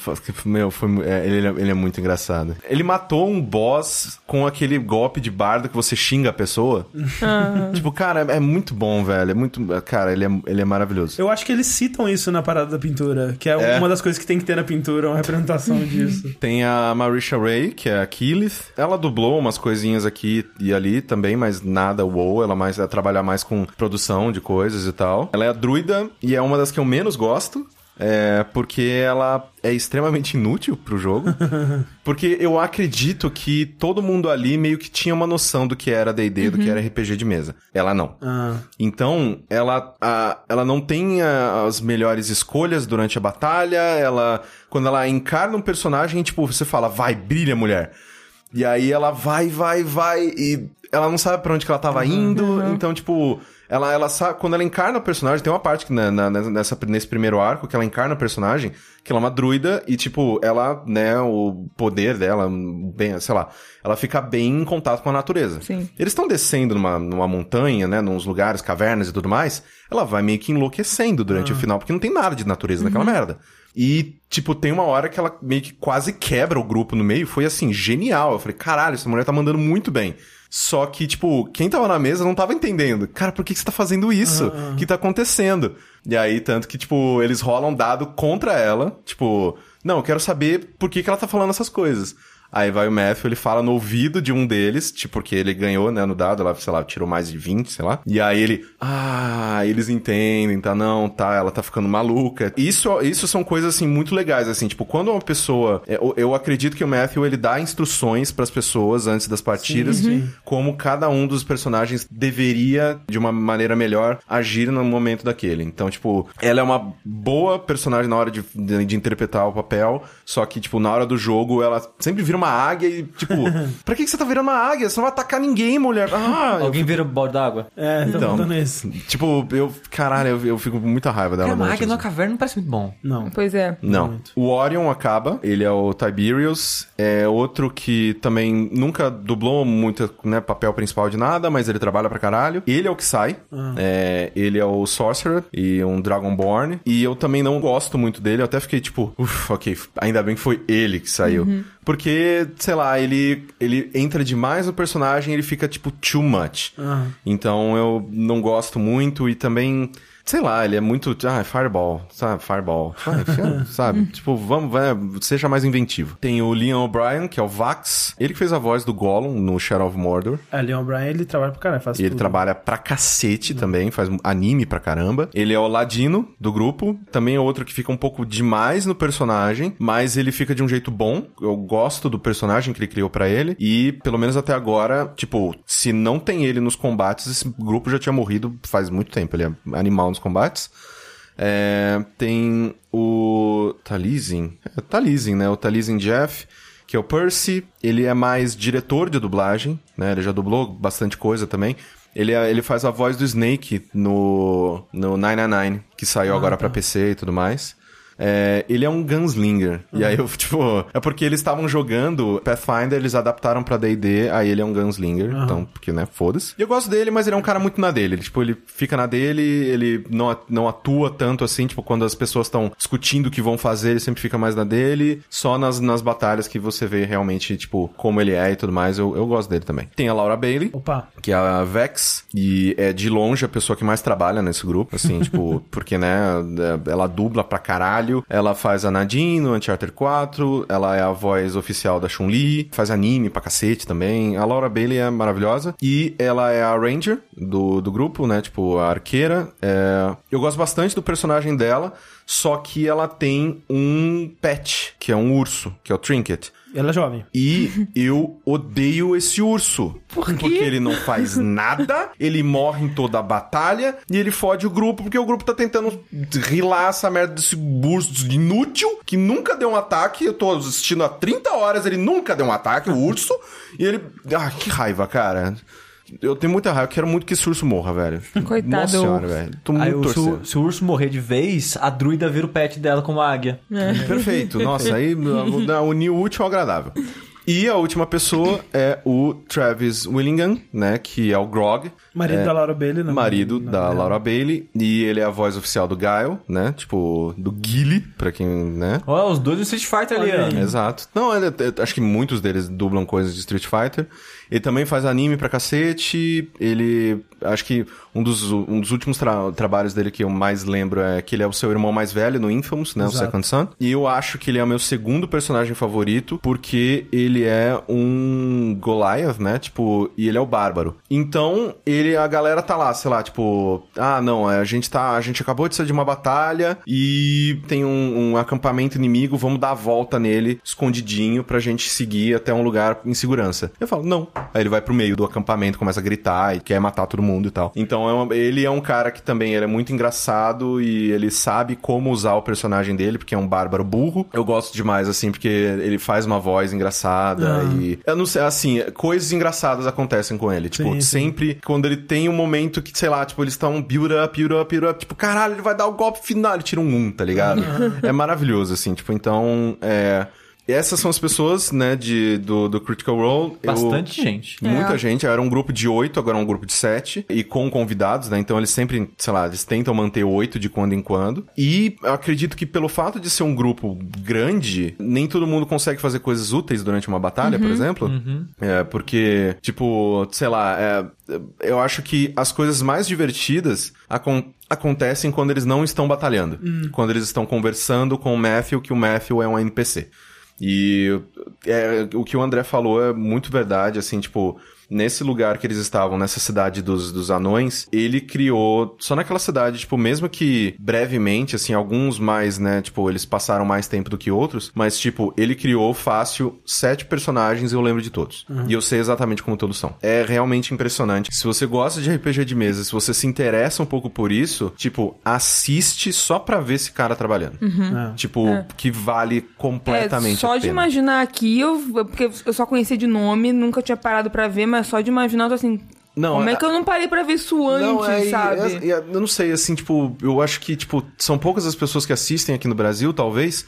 Speaker 3: meu, foi, é, ele, é- ele é muito engraçado. Ele matou um boss com aquele golpe de bardo que você xinga a pessoa. tipo, cara, é muito bom, velho. É muito. Cara, ele é, ele é maravilhoso.
Speaker 1: Eu acho que eles citam isso na parada da pintura, que é,
Speaker 3: É.
Speaker 1: uma das coisas que tem que ter na pintura, uma representação disso.
Speaker 3: Tem a Marisha Ray, que é a Keyleth. Ela dublou umas coisinhas aqui e ali também, mas nada wow. Ela mais ela trabalha mais com produção de coisas e tal. Ela é a druida e é uma das que eu menos gosto. É, porque ela é extremamente inútil pro jogo. porque eu acredito que todo mundo ali meio que tinha uma noção do que era D&D, do que era RPG de mesa. Ela não.
Speaker 1: Ah,
Speaker 3: Então, ela, a- ela não tem a- as melhores escolhas durante a batalha, ela... Quando ela encarna um personagem, tipo, você fala, vai, brilha, mulher. E aí ela vai, vai, vai, e ela não sabe pra onde que ela tava indo, então, tipo... Ela, ela sabe, quando ela encarna o personagem, tem uma parte que na, na- nessa, nesse primeiro arco que ela encarna o personagem, que ela é uma druida e, tipo, ela, né, o poder dela, bem, sei lá, ela fica bem em contato com a natureza.
Speaker 4: Sim.
Speaker 3: Eles estão descendo numa, numa montanha, né, nos lugares, cavernas e tudo mais, ela vai meio que enlouquecendo durante o final, porque não tem nada de natureza naquela merda. E, tipo, tem uma hora que ela meio que quase quebra o grupo no meio, foi assim, genial. Eu falei, caralho, essa mulher tá mandando muito bem. Só que, tipo, quem tava na mesa não tava entendendo. Cara, por que, que você tá fazendo isso? O que tá acontecendo? E aí, tanto que, tipo, eles rolam dado contra ela. Tipo, não, eu quero saber por que, que ela tá falando essas coisas. Aí vai o Matthew, ele fala no ouvido de um deles, tipo, porque ele ganhou, né, no dado, ela, sei lá, tirou mais de 20, sei lá. E aí ele, ah, eles entendem, tá, não, tá, ela tá ficando maluca. Isso, isso são coisas, assim, muito legais, assim, tipo, quando uma pessoa, eu, eu acredito que o Matthew, ele dá instruções pras pessoas antes das partidas, como cada um dos personagens deveria, de uma maneira melhor, agir no momento daquele. Então, tipo, ela é uma boa personagem na hora de, de, de interpretar o papel, só que, tipo, na hora do jogo, ela sempre vira uma águia e, tipo, pra que, que você tá virando uma águia? Você não vai atacar ninguém, mulher. Ah, eu
Speaker 2: Alguém vira o balde d'água?
Speaker 1: é, tá
Speaker 3: Então.
Speaker 1: isso.
Speaker 3: Tipo, eu. Caralho, eu, eu fico com muita raiva dela.
Speaker 2: Cara, uma águia numa caverna não parece muito bom.
Speaker 1: Não.
Speaker 4: Pois é.
Speaker 3: Não.
Speaker 1: Muito.
Speaker 3: O Orion acaba, ele é o Tiberius, é outro que também nunca dublou muito, né, papel principal de nada, mas ele trabalha pra caralho. Ele é o que sai, é, ele é o Sorcerer e um Dragonborn, e eu também não gosto muito dele, eu até fiquei tipo, uff, ok, ainda bem que foi ele que saiu. Porque, sei lá, ele, ele entra demais no personagem, ele fica tipo too much.
Speaker 1: Ah.
Speaker 3: Então eu não gosto muito e também. Sei lá, ele é muito. Ah, Fireball, sabe? Fireball. Sabe? tipo, vamos, vai, seja mais inventivo. Tem o Leon O'Brien, que é o Vax. Ele que fez a voz do Gollum no Shadow of Mordor.
Speaker 1: É, Leon Bryan, ele trabalha pra caralho, faz
Speaker 3: ele
Speaker 1: tudo.
Speaker 3: trabalha pra cacete também, faz anime pra caramba. Ele é o ladino do grupo. Também é outro que fica um pouco demais no personagem, mas ele fica de um jeito bom. Eu gosto do personagem que ele criou pra ele. E, pelo menos até agora, tipo, se não tem ele nos combates, esse grupo já tinha morrido faz muito tempo. Ele é animal nos combates. É, tem o Talizin. É, Talizin, né? O Talizin Jeff que é o Percy. Ele é mais diretor de dublagem, né? Ele já dublou bastante coisa também. Ele, é- ele faz a voz do Snake no, no 999, que saiu agora pra PC e tudo mais. É, ele é um gunslinger. E aí eu, tipo... É porque eles estavam jogando Pathfinder, eles adaptaram pra D&D, aí ele é um gunslinger. Então, porque, né, foda-se. E eu gosto dele, mas ele é um cara muito na dele. Ele, tipo, ele fica na dele, ele não, não atua tanto assim, tipo, quando as pessoas estão discutindo o que vão fazer, ele sempre fica mais na dele. Só nas, nas batalhas que você vê realmente, tipo, como ele é e tudo mais, eu, eu gosto dele também. Tem a Laura Bailey,
Speaker 1: Opa.
Speaker 3: que é a Vex, e é de longe a pessoa que mais trabalha nesse grupo, assim, tipo, porque, né, ela dubla pra caralho, ela faz a Nadine no Uncharted 4, ela é a voz oficial da Chun-Li, faz anime pra cacete também, a Laura Bailey é maravilhosa, e ela é a Ranger do, do grupo, né, tipo, a arqueira, é... eu gosto bastante do personagem dela, só que ela tem um pet, que é um urso, que é o Trinket.
Speaker 1: Ela é jovem.
Speaker 3: E eu odeio esse urso. Porque ele não faz nada, ele morre em toda a batalha e ele fode o grupo porque o grupo tá tentando rilar essa merda desse urso inútil que nunca deu um ataque. Eu tô assistindo há 30 horas, ele nunca deu um ataque, o urso. E ele. Ah, que raiva, cara. Eu tenho muita raiva, eu quero muito que esse urso morra, velho.
Speaker 4: Coitado
Speaker 3: Nossa
Speaker 4: do
Speaker 3: senhora,
Speaker 4: urso.
Speaker 3: velho. Tô
Speaker 2: Aí,
Speaker 3: muito
Speaker 2: o- se, o, se o urso morrer de vez, a druida vira o pet dela como águia.
Speaker 3: Perfeito. Nossa, aí uniu o útil ao agradável. E a última pessoa é o Travis Willingham, né? Que é o Grog.
Speaker 1: Marido
Speaker 3: É,
Speaker 1: da Laura Bailey, né?
Speaker 3: Marido
Speaker 1: Na-
Speaker 3: da
Speaker 1: na-
Speaker 3: Laura Bailey. E ele é a voz oficial do Guile, né? Tipo, do Gilly, pra quem, né?
Speaker 2: Ó, os dois do Street Fighter ali,
Speaker 1: Olha aí.
Speaker 3: Exato. Não, ele- eu acho que muitos deles dublam coisas de Street Fighter. Ele também faz anime pra cacete. Ele. Acho que um dos, um dos últimos tra- trabalhos dele que eu mais lembro é que ele é o seu irmão mais velho no Infamous, né? O
Speaker 1: Exato.
Speaker 3: Second Son. E eu acho que ele é o meu segundo personagem favorito, porque ele é um um Goliath, né? Tipo, e ele é o bárbaro. Então, ele, a galera tá lá, sei lá, tipo, ah, não, é, a gente tá, a gente acabou de sair de uma batalha e tem um, um acampamento inimigo, vamos dar a volta nele, escondidinho, pra gente seguir até um lugar em segurança. Eu falo, não. Aí ele vai pro meio do acampamento, começa a gritar e quer matar todo mundo e tal. Então, é uma- ele é um cara que também ele é muito engraçado e ele sabe como usar o personagem dele, porque é um bárbaro burro. Eu gosto demais, assim, porque ele faz uma voz engraçada e... Eu não sei, assim, coisas engraçadas acontecem com ele. Tipo,
Speaker 1: Sim, sim.
Speaker 3: sempre quando ele tem um momento que, sei lá, tipo, eles estão build up, build up, build up, tipo, caralho, ele vai dar o golpe final, ele tira um 1, tá ligado? é maravilhoso, assim, tipo, então, é... Essas são as pessoas, né, de, do, do Critical Role. Eu-
Speaker 2: Bastante gente.
Speaker 3: Muita
Speaker 4: É.
Speaker 3: gente, era um grupo de oito, agora é um grupo de sete, e com convidados, né? Então eles sempre, sei lá, eles tentam manter oito de quando em quando. E eu acredito que pelo fato de ser um grupo grande, nem todo mundo consegue fazer coisas úteis durante uma batalha, por exemplo. É, porque, tipo, sei lá, é, eu acho que as coisas mais divertidas acon- acontecem quando eles não estão batalhando. Quando eles estão conversando com o Matthew, que o Matthew é um NPC. E é, o que o André falou é muito verdade, assim, tipo, nesse lugar que eles estavam, nessa cidade dos, dos anões, ele criou, só naquela cidade, tipo, mesmo que brevemente, assim, alguns mais, né, tipo, eles passaram mais tempo do que outros, mas, tipo, ele criou fácil sete personagens e eu lembro de todos. E eu sei exatamente como todos são. É realmente impressionante. Se você gosta de RPG de mesa, se você se interessa um pouco por isso, tipo, assiste só pra ver esse cara trabalhando.
Speaker 1: É.
Speaker 3: Tipo, que vale completamente
Speaker 4: É, só
Speaker 3: a
Speaker 4: de imaginar aqui, eu, porque eu só conhecia de nome, nunca tinha parado pra ver, mas só de imaginar, eu tô assim.
Speaker 3: Não,
Speaker 4: como é,
Speaker 3: é-
Speaker 4: que eu não parei pra ver isso antes,
Speaker 3: Não, é,
Speaker 4: sabe?
Speaker 3: é- eu não sei, assim, tipo, eu acho que, tipo, são poucas as pessoas que assistem aqui no Brasil, talvez.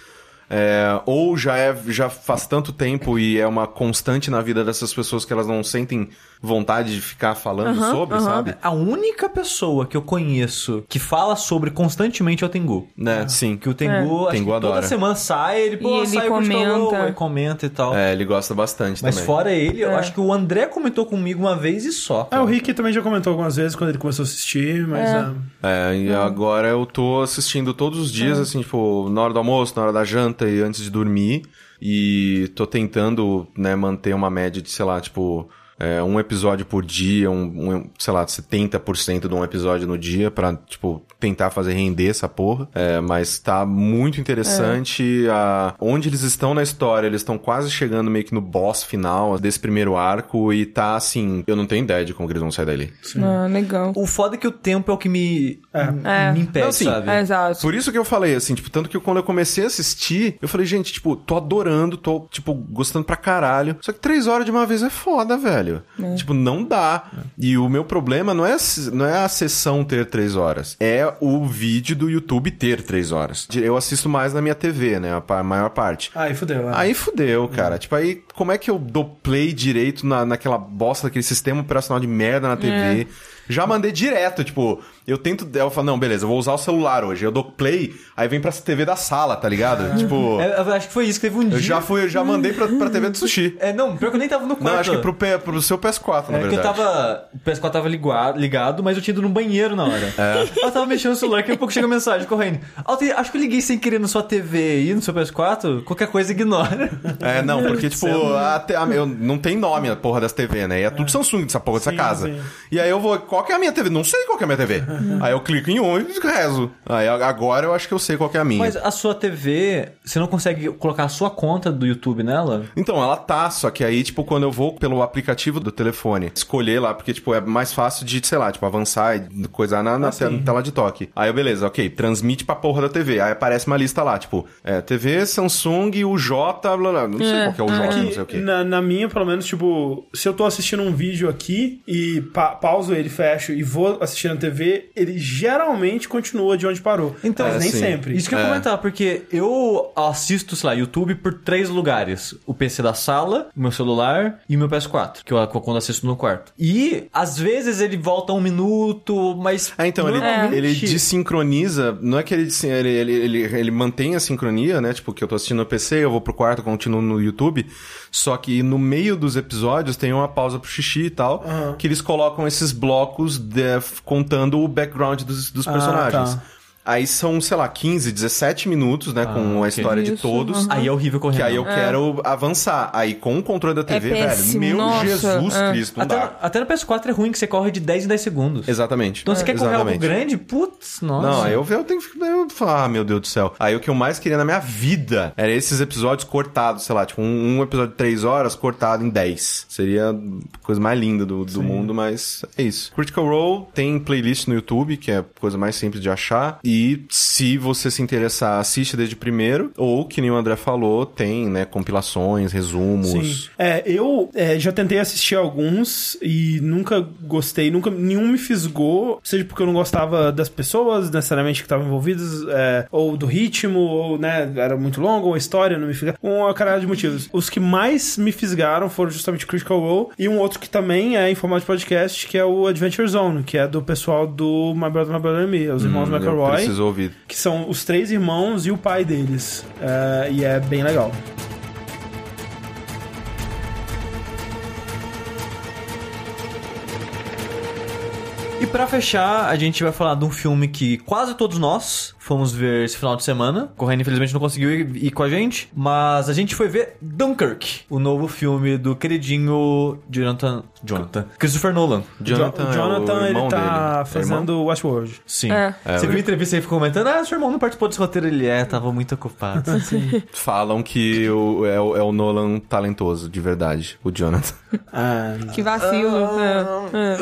Speaker 3: é, ou já é já faz tanto tempo e é uma constante na vida dessas pessoas que elas não sentem vontade de ficar falando
Speaker 4: Aham,
Speaker 3: sobre,
Speaker 4: aham.
Speaker 3: sabe?
Speaker 2: A única pessoa que eu conheço que fala sobre constantemente é o Tengu.
Speaker 3: Né, sim.
Speaker 2: Que o Tengu, acho
Speaker 3: Tengu
Speaker 2: que
Speaker 3: adora.
Speaker 2: toda semana sai, ele, pô,
Speaker 4: E ele
Speaker 2: sai Role,
Speaker 4: comenta.
Speaker 2: aí comenta e tal.
Speaker 3: É, ele gosta bastante
Speaker 2: Mas
Speaker 3: também.
Speaker 2: fora ele, eu
Speaker 4: É.
Speaker 2: acho que o André comentou comigo uma vez e só.
Speaker 1: É, o Rick também já comentou algumas vezes quando ele começou a assistir, mas
Speaker 4: É.
Speaker 1: é.
Speaker 3: É, e agora eu tô assistindo todos os dias, assim, tipo, na hora do almoço, na hora da janta e antes de dormir. E tô tentando, né, manter uma média de, sei lá, tipo, é, um episódio por dia, um, um, sei lá, 70% de um episódio no dia pra, tipo, tentar fazer render essa porra. É, mas tá muito interessante. A, onde eles estão na história, eles estão quase chegando meio que no boss final desse primeiro arco e tá assim, eu não tenho ideia de como que eles vão sair dali.
Speaker 4: Ah, legal.
Speaker 2: O foda é que o tempo é o que me,
Speaker 4: É.
Speaker 2: me impede,
Speaker 3: Não, sim.
Speaker 2: sabe?
Speaker 4: É, exato.
Speaker 3: Por isso que eu falei, assim, tipo, tanto que quando eu comecei a assistir, eu falei, gente, tipo, tô adorando, tô, tipo, gostando pra caralho. Só que três horas de uma vez é foda, velho. Tipo, não dá. E o meu problema não é, não é a sessão ter três horas, é o vídeo do YouTube ter três horas. Eu assisto mais na minha TV, né, a maior parte.
Speaker 1: Aí fudeu, é.
Speaker 3: Aí fudeu, cara. Tipo, aí como é que eu dou play direito na, naquela bosta daquele sistema operacional de merda na TV? Já mandei direto, tipo, eu tento. Eu falo, não, beleza, eu vou usar o celular hoje. Eu dou play, aí vem pra TV da sala, tá ligado? Tipo,
Speaker 2: É, eu acho que foi isso que teve um dia.
Speaker 3: eu já fui, eu já mandei pra, pra TV do sushi.
Speaker 2: É, não, pior que eu nem tava no quarto.
Speaker 3: Não, acho que pro, P- pro seu PS4, na
Speaker 2: É que eu
Speaker 3: verdade.
Speaker 2: tava. O PS4 tava ligado, ligado, mas eu tinha ido no banheiro na hora.
Speaker 3: É.
Speaker 2: Eu tava mexendo no celular, daqui a pouco chega a mensagem correndo. Acho que eu liguei sem querer na sua TV e no seu PS4. Qualquer coisa ignora.
Speaker 3: É, não, porque, tipo, a, a- eu, não tem nome a porra das TV, né? E é tudo Samsung dessa porra dessa
Speaker 1: Sim,
Speaker 3: casa.
Speaker 1: sim.
Speaker 3: E aí eu vou, qual que é a minha TV? Não sei qual que é a minha TV. Aí eu clico em um e rezo. Aí agora eu acho que eu sei qual que é a minha.
Speaker 2: Mas a sua TV, você não consegue colocar a sua conta do YouTube nela?
Speaker 3: Então, ela tá, só que aí, tipo, quando eu vou pelo aplicativo do telefone, escolher lá, porque, tipo, é mais fácil de, sei lá, tipo, avançar e coisar na, na
Speaker 1: Ah,
Speaker 3: tela de toque. Aí, eu, beleza, ok, transmite pra porra da TV. Aí aparece uma lista lá, tipo, é, TV, Samsung, o J, blá, blá, não sei
Speaker 4: É,
Speaker 3: qual que é o
Speaker 4: é.
Speaker 3: J,
Speaker 1: Que
Speaker 3: não sei o quê.
Speaker 1: na, na minha, pelo menos, tipo, se eu tô assistindo um vídeo aqui e pa pauso ele, fecho e vou assistir na TV, ele geralmente continua de onde parou.
Speaker 2: Então,
Speaker 1: Mas nem
Speaker 3: sim.
Speaker 1: sempre.
Speaker 2: Isso que eu ia
Speaker 3: É.
Speaker 2: comentar, porque eu assisto, sei lá, YouTube por três lugares: o PC da sala, o meu celular e o meu PS4, que eu quando assisto no quarto. E às vezes ele volta um minuto, mas.
Speaker 3: Ah, então, ele, ele desincroniza, não é que ele, ele, ele, ele, ele mantém a sincronia, né? Tipo, que eu tô assistindo no PC, eu vou pro quarto, continuo no YouTube. Só que no meio dos episódios tem uma pausa pro xixi e tal, que eles colocam esses blocos de- contando o background dos, dos
Speaker 1: Ah,
Speaker 3: personagens.
Speaker 1: tá.
Speaker 3: Aí são, sei lá, 15, 17 minutos, né? com a história de
Speaker 4: Isso,
Speaker 3: todos.
Speaker 4: aham.
Speaker 2: Aí é horrível correndo.
Speaker 3: Que aí eu quero avançar. Aí com o controle da TV, velho,
Speaker 4: péssimo,
Speaker 3: meu
Speaker 4: nossa,
Speaker 3: Jesus
Speaker 4: é.
Speaker 3: Cristo, não
Speaker 2: Até,
Speaker 3: dá.
Speaker 2: até no PS4 é ruim que você corre de 10 em 10 segundos.
Speaker 3: Exatamente.
Speaker 2: Então você quer correr algo
Speaker 3: Exatamente.
Speaker 2: grande? Putz, nossa.
Speaker 3: Não, eu, eu tenho que falo, ah, meu Deus do céu. Aí o que eu mais queria na minha vida era esses episódios cortados, sei lá, tipo, um, um episódio de 3 horas cortado em 10. Seria a coisa mais linda do, do mundo, mas é isso. Critical Role tem playlist no YouTube, que é a coisa mais simples de achar. E se você se interessar, assiste desde primeiro. Ou, que nem o André falou, tem, né, compilações, resumos.
Speaker 1: Sim. É, eu é, já tentei assistir alguns e nunca gostei, nunca nenhum me fisgou, seja porque eu não gostava das pessoas necessariamente que estavam envolvidas, é, ou do ritmo, ou né, era muito longo, ou a história não me fisgava, uma caralho de motivos. Os que mais me fisgaram foram justamente Critical Role e um outro que também é em formato de podcast, que é o Adventure Zone, que é do pessoal do My Brother, My Brother and Me, os irmãos
Speaker 3: Hum,
Speaker 1: McElroy,
Speaker 3: preciso ouvir.
Speaker 1: que são os três irmãos e o pai deles. É, e é bem legal.
Speaker 2: E pra fechar, a gente vai falar de um filme que quase todos nós fomos ver esse final de semana. Correndo, infelizmente, não conseguiu ir, ir com a gente. Mas a gente foi ver Dunkirk, o novo filme do queridinho Jonathan. Jonathan. Christopher Nolan.
Speaker 3: Jonathan,
Speaker 1: Jo- Jonathan
Speaker 3: é o
Speaker 1: ele
Speaker 3: irmão
Speaker 1: tá
Speaker 3: dele. É irmão?
Speaker 1: fazendo Westworld.
Speaker 2: Sim.
Speaker 4: É.
Speaker 2: Você viu a entrevista aí ficou comentando? Ah, seu irmão não participou desse roteiro. Ele é, tava muito ocupado.
Speaker 3: Falam que o, é, o, é o Nolan talentoso, de verdade, o Jonathan.
Speaker 1: Ah,
Speaker 4: Que vacilo. é, é.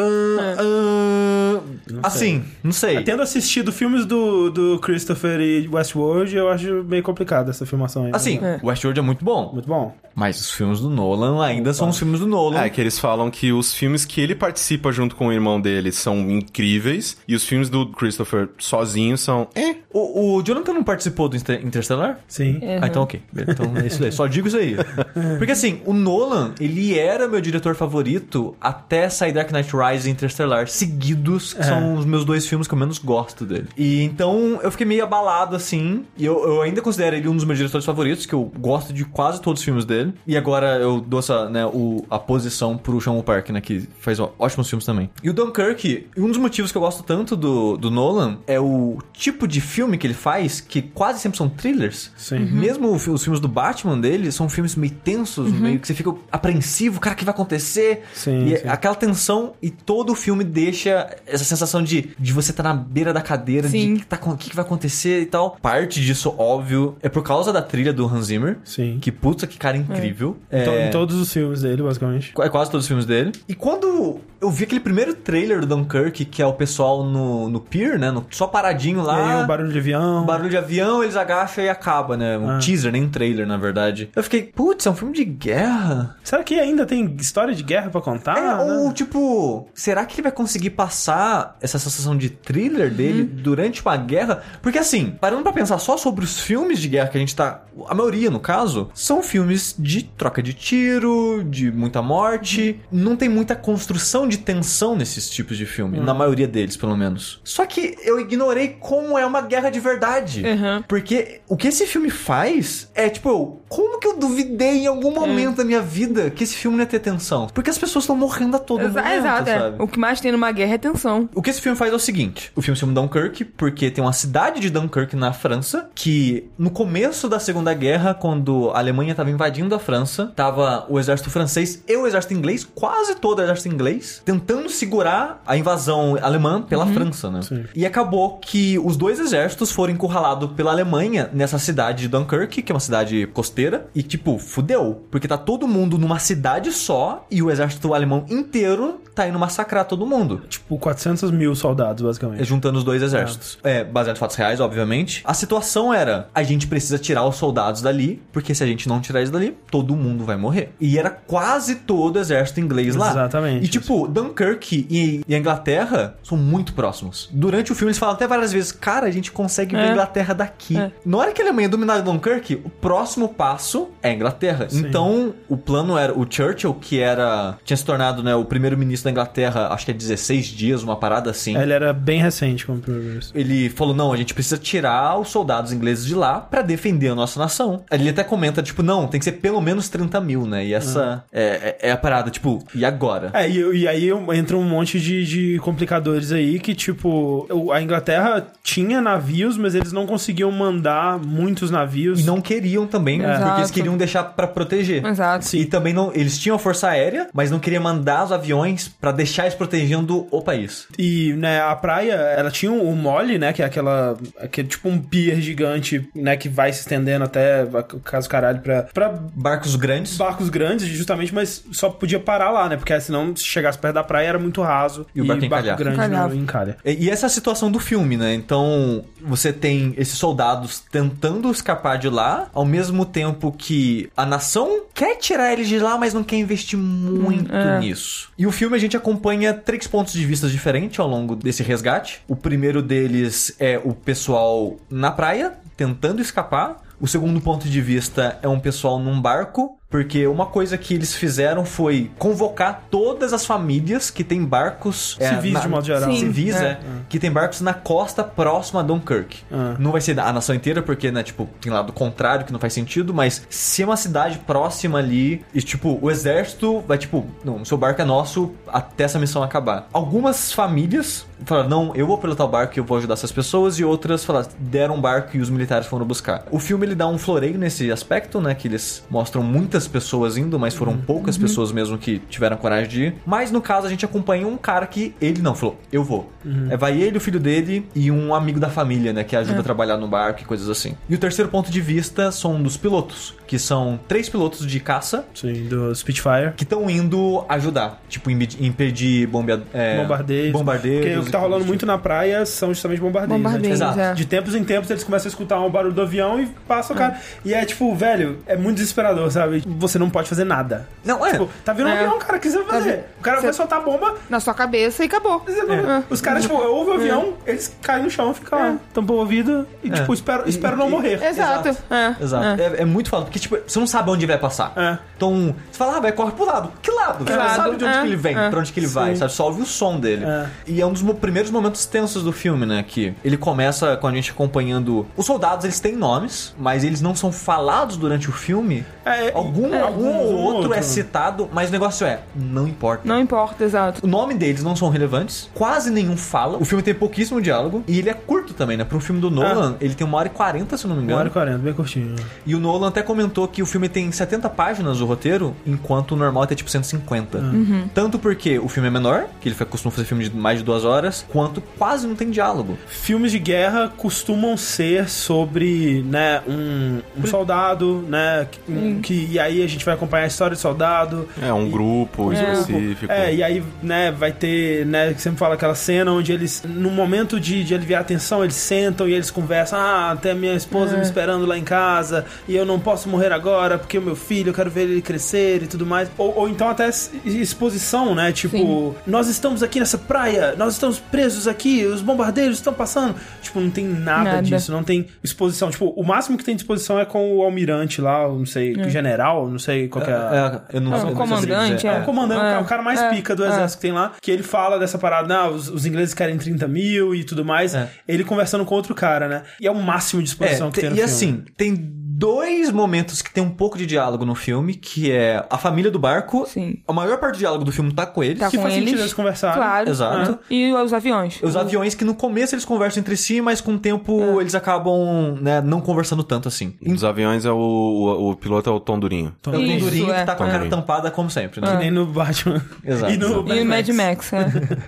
Speaker 2: Ah, assim, não sei.
Speaker 1: Tendo assistido filmes do, do Christopher e Westworld, eu acho meio complicado essa filmação aí.
Speaker 2: Assim,
Speaker 4: É.
Speaker 2: Westworld é muito bom.
Speaker 1: Muito bom.
Speaker 2: Mas os filmes do Nolan ainda são os filmes do Nolan.
Speaker 3: É que eles falam que os filmes que ele participa junto com o irmão dele são incríveis e os filmes do Christopher sozinho são. É.
Speaker 2: O, o Jonathan não participou do Inter- Interstellar?
Speaker 1: Sim.
Speaker 2: Ah, então ok. Então é isso aí. Só digo isso aí. Porque assim, o Nolan, ele era meu diretor favorito até sair Dark Knight Rise e Interstellar, seguidos, que são os meus dois filmes que eu menos gosto dele. E então eu fiquei meio abalado assim. E eu, eu ainda considero ele um dos meus diretores favoritos, que eu gosto de quase todos os filmes dele. E agora eu dou essa, né, o, a posição pro Sean Park, né, que faz ó, ótimos filmes também. E o Dunkirk, um dos motivos que eu gosto tanto do, do Nolan é o tipo de filme que ele faz, que quase sempre são thrillers.
Speaker 1: Sim.
Speaker 2: Mesmo o fi- os filmes do Batman dele são filmes meio tensos, meio que você fica apreensivo, cara, o que vai acontecer?
Speaker 1: Sim,
Speaker 2: e
Speaker 1: sim.
Speaker 2: aquela tensão e todo o filme deixa essa sensação de, de você estar na beira da cadeira,
Speaker 4: Sim.
Speaker 2: de que tá, com- o que, que vai acontecer e tal. Parte disso, óbvio, é por causa da trilha do Hans Zimmer.
Speaker 1: Sim.
Speaker 2: Que puta que cara incrível.
Speaker 1: To-
Speaker 2: É,
Speaker 1: Em todos os filmes dele, basicamente.
Speaker 2: é quase todos os filmes dele. E quando eu vi aquele primeiro trailer do Dunkirk, que é o pessoal no, no pier, né? no- só paradinho
Speaker 1: E
Speaker 2: lá.
Speaker 1: aí o barulho de avião.
Speaker 2: Barulho de avião, eles agacham e acaba, né? Um
Speaker 1: Ah.
Speaker 2: teaser, nem um trailer, na verdade. Eu fiquei, putz, é um filme de guerra.
Speaker 1: Será que ainda tem história de guerra pra contar?
Speaker 2: é,
Speaker 1: né?
Speaker 2: ou tipo, será que ele vai conseguir passar essa sensação de thriller dele durante uma guerra? Porque assim, parando pra pensar só sobre os filmes de guerra que a gente tá. A maioria, no caso, são filmes de troca de tiro, de muita morte. Não tem muita construção de tensão nesses tipos de filme. Na maioria deles, pelo menos. Só que eu ignorei como é uma guerra de verdade.
Speaker 4: Uhum.
Speaker 2: Porque o que esse filme faz é tipo, como que eu duvidei em algum momento da minha vida que esse filme não ia ter tensão? Porque as pessoas estão morrendo a todo
Speaker 4: Exa-
Speaker 2: momento,
Speaker 4: Exato, é. O que mais tem numa guerra é tensão.
Speaker 2: O que esse filme faz é o seguinte: o filme se chama Dunkirk porque tem uma cidade de Dunkirk na França que, no começo da Segunda Guerra, quando a Alemanha estava invadindo a França, tava o exército francês e o exército inglês, quase todo o exército inglês, tentando segurar a invasão alemã pela França, né?
Speaker 1: Sim.
Speaker 2: E acabou que os dois exércitos foram encurralados pela Alemanha nessa cidade de Dunkirk, que é uma cidade costeira, e tipo, fudeu. Porque tá todo mundo numa cidade só e o exército alemão inteiro tá indo massacrar todo mundo.
Speaker 1: Tipo, 400 mil soldados, basicamente.
Speaker 2: Juntando os dois exércitos. É, baseado em fatos reais, obviamente. A situação era: a gente precisa tirar os soldados dali, porque se a gente não tirar eles dali, todo mundo vai morrer. E era quase todo o exército inglês lá.
Speaker 1: Exatamente.
Speaker 2: E tipo, Dunkirk e, e a Inglaterra são muito próximos. Durante o filme eles falam até várias vezes: cara, a gente consegue ver
Speaker 4: É.
Speaker 2: a Inglaterra daqui.
Speaker 4: É.
Speaker 2: Na hora que a Alemanha dominar Dunkirk, o próximo passo é a Inglaterra. Então, o plano era o Churchill, que era. tinha se tornado né, o primeiro-ministro da Inglaterra, acho que é 16 dias, uma parada assim.
Speaker 1: Ele era bem recente como primeiro-ministro.
Speaker 2: Ele falou: não, a gente precisa tirar os soldados ingleses de lá pra defender a nossa nação. Ele até comenta, tipo, não, tem que ser pelo menos 30 mil, né? E essa é, é- é a parada, tipo, e agora?
Speaker 1: É, e, e aí entra um monte de, de complicadores aí que, tipo, a Inglaterra tinha navios, mas eles não conseguiam mandar muitos navios.
Speaker 2: E não queriam também,
Speaker 4: Exato.
Speaker 2: porque eles queriam deixar pra proteger.
Speaker 4: Exato.
Speaker 2: E também não, eles tinham a força aérea, mas não queriam mandar os aviões pra deixar eles protegendo o país.
Speaker 1: E, né, a praia, ela tinha o mole, né, que é aquela, aquele tipo um pier gigante, né, que vai se estendendo até, caso caralho, pra, pra
Speaker 2: Barcos grandes.
Speaker 1: barcos grandes, justamente, mas só podia parar lá, né, porque senão se chegasse perto da praia era muito raso.
Speaker 2: E o barco encalhar.
Speaker 1: grande não encalha.
Speaker 2: E e essa é a situação do filme, né? Então, você tem esses soldados tentando escapar de lá, ao mesmo tempo que a nação quer tirar eles de lá, mas não quer investir muito nisso. E o filme a gente acompanha três pontos de vista diferentes ao longo desse resgate. O primeiro deles é o pessoal na praia, tentando escapar. O segundo ponto de vista é um pessoal num barco, porque uma coisa que eles fizeram foi convocar todas as famílias que têm barcos é,
Speaker 1: Civis,
Speaker 2: na-
Speaker 1: de modo geral.
Speaker 4: Sim.
Speaker 2: Civis,
Speaker 4: é.
Speaker 2: é, que tem barcos na costa próxima a Dunkirk.
Speaker 1: Ah.
Speaker 2: Não vai ser a nação inteira, porque, né, tipo, tem lado contrário que não faz sentido, mas se é uma cidade próxima ali, e tipo, o exército vai, tipo, não, o seu barco é nosso até essa missão acabar. Algumas famílias falaram, não, eu vou pilotar o barco e eu vou ajudar essas pessoas, e outras falaram, deram um barco e os militares foram buscar. O filme ele dá um floreio nesse aspecto, né, que eles mostram muitas pessoas indo, mas foram poucas pessoas mesmo que tiveram coragem de ir. Mas no caso a gente acompanha um cara que ele não falou, eu vou. É, vai ele, o filho dele e um amigo da família, né, que ajuda a trabalhar no barco e coisas assim. E o terceiro ponto de vista são dos pilotos, que são três pilotos de caça
Speaker 1: Sim, do Spitfire.
Speaker 2: que estão indo ajudar, tipo, impe- impedir bombea, é,
Speaker 1: bombardeios.
Speaker 2: bombardeios.
Speaker 1: Que tá rolando muito na praia são justamente bombardeios.
Speaker 4: Bombardeios,
Speaker 1: né?
Speaker 2: Exato.
Speaker 4: é.
Speaker 1: De tempos em tempos eles começam a escutar um barulho do avião e passa o cara. E é tipo, velho, é muito desesperador, sabe? Você não pode fazer nada.
Speaker 2: Não, é.
Speaker 1: Tipo, tá vindo um
Speaker 4: É.
Speaker 1: avião, cara, o que você vai fazer?
Speaker 4: vendo?
Speaker 1: O cara vai
Speaker 4: Você-
Speaker 1: soltar bomba,
Speaker 4: Na sua cabeça e acabou. É.
Speaker 1: os caras, tipo, ouvem o avião, eles caem no chão, ficam lá, tampam o ouvido e, tipo, esperam espero não morrer.
Speaker 4: Exato. É.
Speaker 2: Exato. É, é muito foda, porque, tipo, você não sabe onde vai passar.
Speaker 1: É.
Speaker 2: Então, você fala, ah, vai, corre pro lado. Que lado? Você não sabe de onde
Speaker 4: É,
Speaker 2: que ele vem,
Speaker 4: é.
Speaker 2: pra onde que ele vai, sabe? Só ouve o som dele.
Speaker 1: É.
Speaker 2: E é um dos primeiros momentos tensos do filme, né? Que ele começa com a gente acompanhando... Os soldados, eles têm nomes, mas eles não são falados durante o filme.
Speaker 1: É,
Speaker 2: Algum,
Speaker 1: é,
Speaker 2: algum ou outro, é citado, mas o negócio é, não importa.
Speaker 4: Não importa, exato.
Speaker 2: O nome deles não são relevantes, quase nenhum fala. O filme tem pouquíssimo diálogo e ele é curto também, né? Para um filme do Nolan, ele tem uma hora e quarenta, se eu não me
Speaker 1: Uma
Speaker 2: engano.
Speaker 1: hora e 40, bem curtinho.
Speaker 2: E o Nolan até comentou que o filme tem 70 páginas o roteiro, enquanto o normal é tipo 150.
Speaker 1: Uhum.
Speaker 2: Tanto porque o filme é menor, que ele costuma fazer filme de mais de duas horas, quanto quase não tem diálogo.
Speaker 1: Filmes de guerra costumam ser sobre, né, um, um soldado, né, que, um- que- e aí a gente vai acompanhar a história do soldado.
Speaker 3: É, um grupo específico.
Speaker 1: É, e aí, né, vai ter, né, que sempre fala aquela cena onde eles, no momento de, de aliviar a tensão, eles sentam e eles conversam, ah, tem a minha esposa me esperando lá em casa, e eu não posso morrer agora, porque o meu filho, eu quero ver ele crescer e tudo mais. Ou, ou então até exposição, né, tipo,
Speaker 4: Sim.
Speaker 1: nós estamos aqui nessa praia, nós estamos presos aqui, os bombardeiros estão passando. Tipo, não tem nada,
Speaker 4: Nada.
Speaker 1: disso, não tem exposição. Tipo, o máximo que tem de exposição é com o almirante lá, não sei, general, não sei qual que é. a-
Speaker 2: É, eu não
Speaker 4: É, o
Speaker 2: sei
Speaker 4: comandante,
Speaker 2: dizer.
Speaker 1: é, o comandante,
Speaker 4: É,
Speaker 1: o cara mais
Speaker 4: é,
Speaker 1: pica do
Speaker 4: é.
Speaker 1: exército que tem lá, que ele fala dessa parada, não, os, os ingleses querem 30 mil e tudo mais.
Speaker 2: É.
Speaker 1: Ele conversando com outro cara, né? E é o máximo de exposição
Speaker 2: É,
Speaker 1: que tem
Speaker 2: te-
Speaker 1: no
Speaker 2: e
Speaker 1: filme.
Speaker 2: assim, tem dois momentos que tem um pouco de diálogo no filme, que é a família do barco.
Speaker 4: Sim.
Speaker 2: A maior parte do diálogo do filme tá com eles.
Speaker 4: Tá
Speaker 1: Que
Speaker 4: com
Speaker 1: faz sentido
Speaker 4: eles.
Speaker 1: eles conversarem.
Speaker 4: Claro.
Speaker 2: Exato.
Speaker 4: É. E os aviões.
Speaker 2: Os aviões que no começo eles conversam entre si, mas com o tempo
Speaker 4: É.
Speaker 2: eles acabam, né, não conversando tanto assim.
Speaker 3: Dos aviões é o, o, o piloto é o Tom Durinho.
Speaker 2: É o
Speaker 4: Isso,
Speaker 2: Durinho
Speaker 4: é.
Speaker 2: que tá com a cara
Speaker 3: Durinho.
Speaker 2: tampada como sempre, né?
Speaker 1: Que nem no Batman.
Speaker 2: Exato.
Speaker 1: E no
Speaker 4: E o Mad Max, é.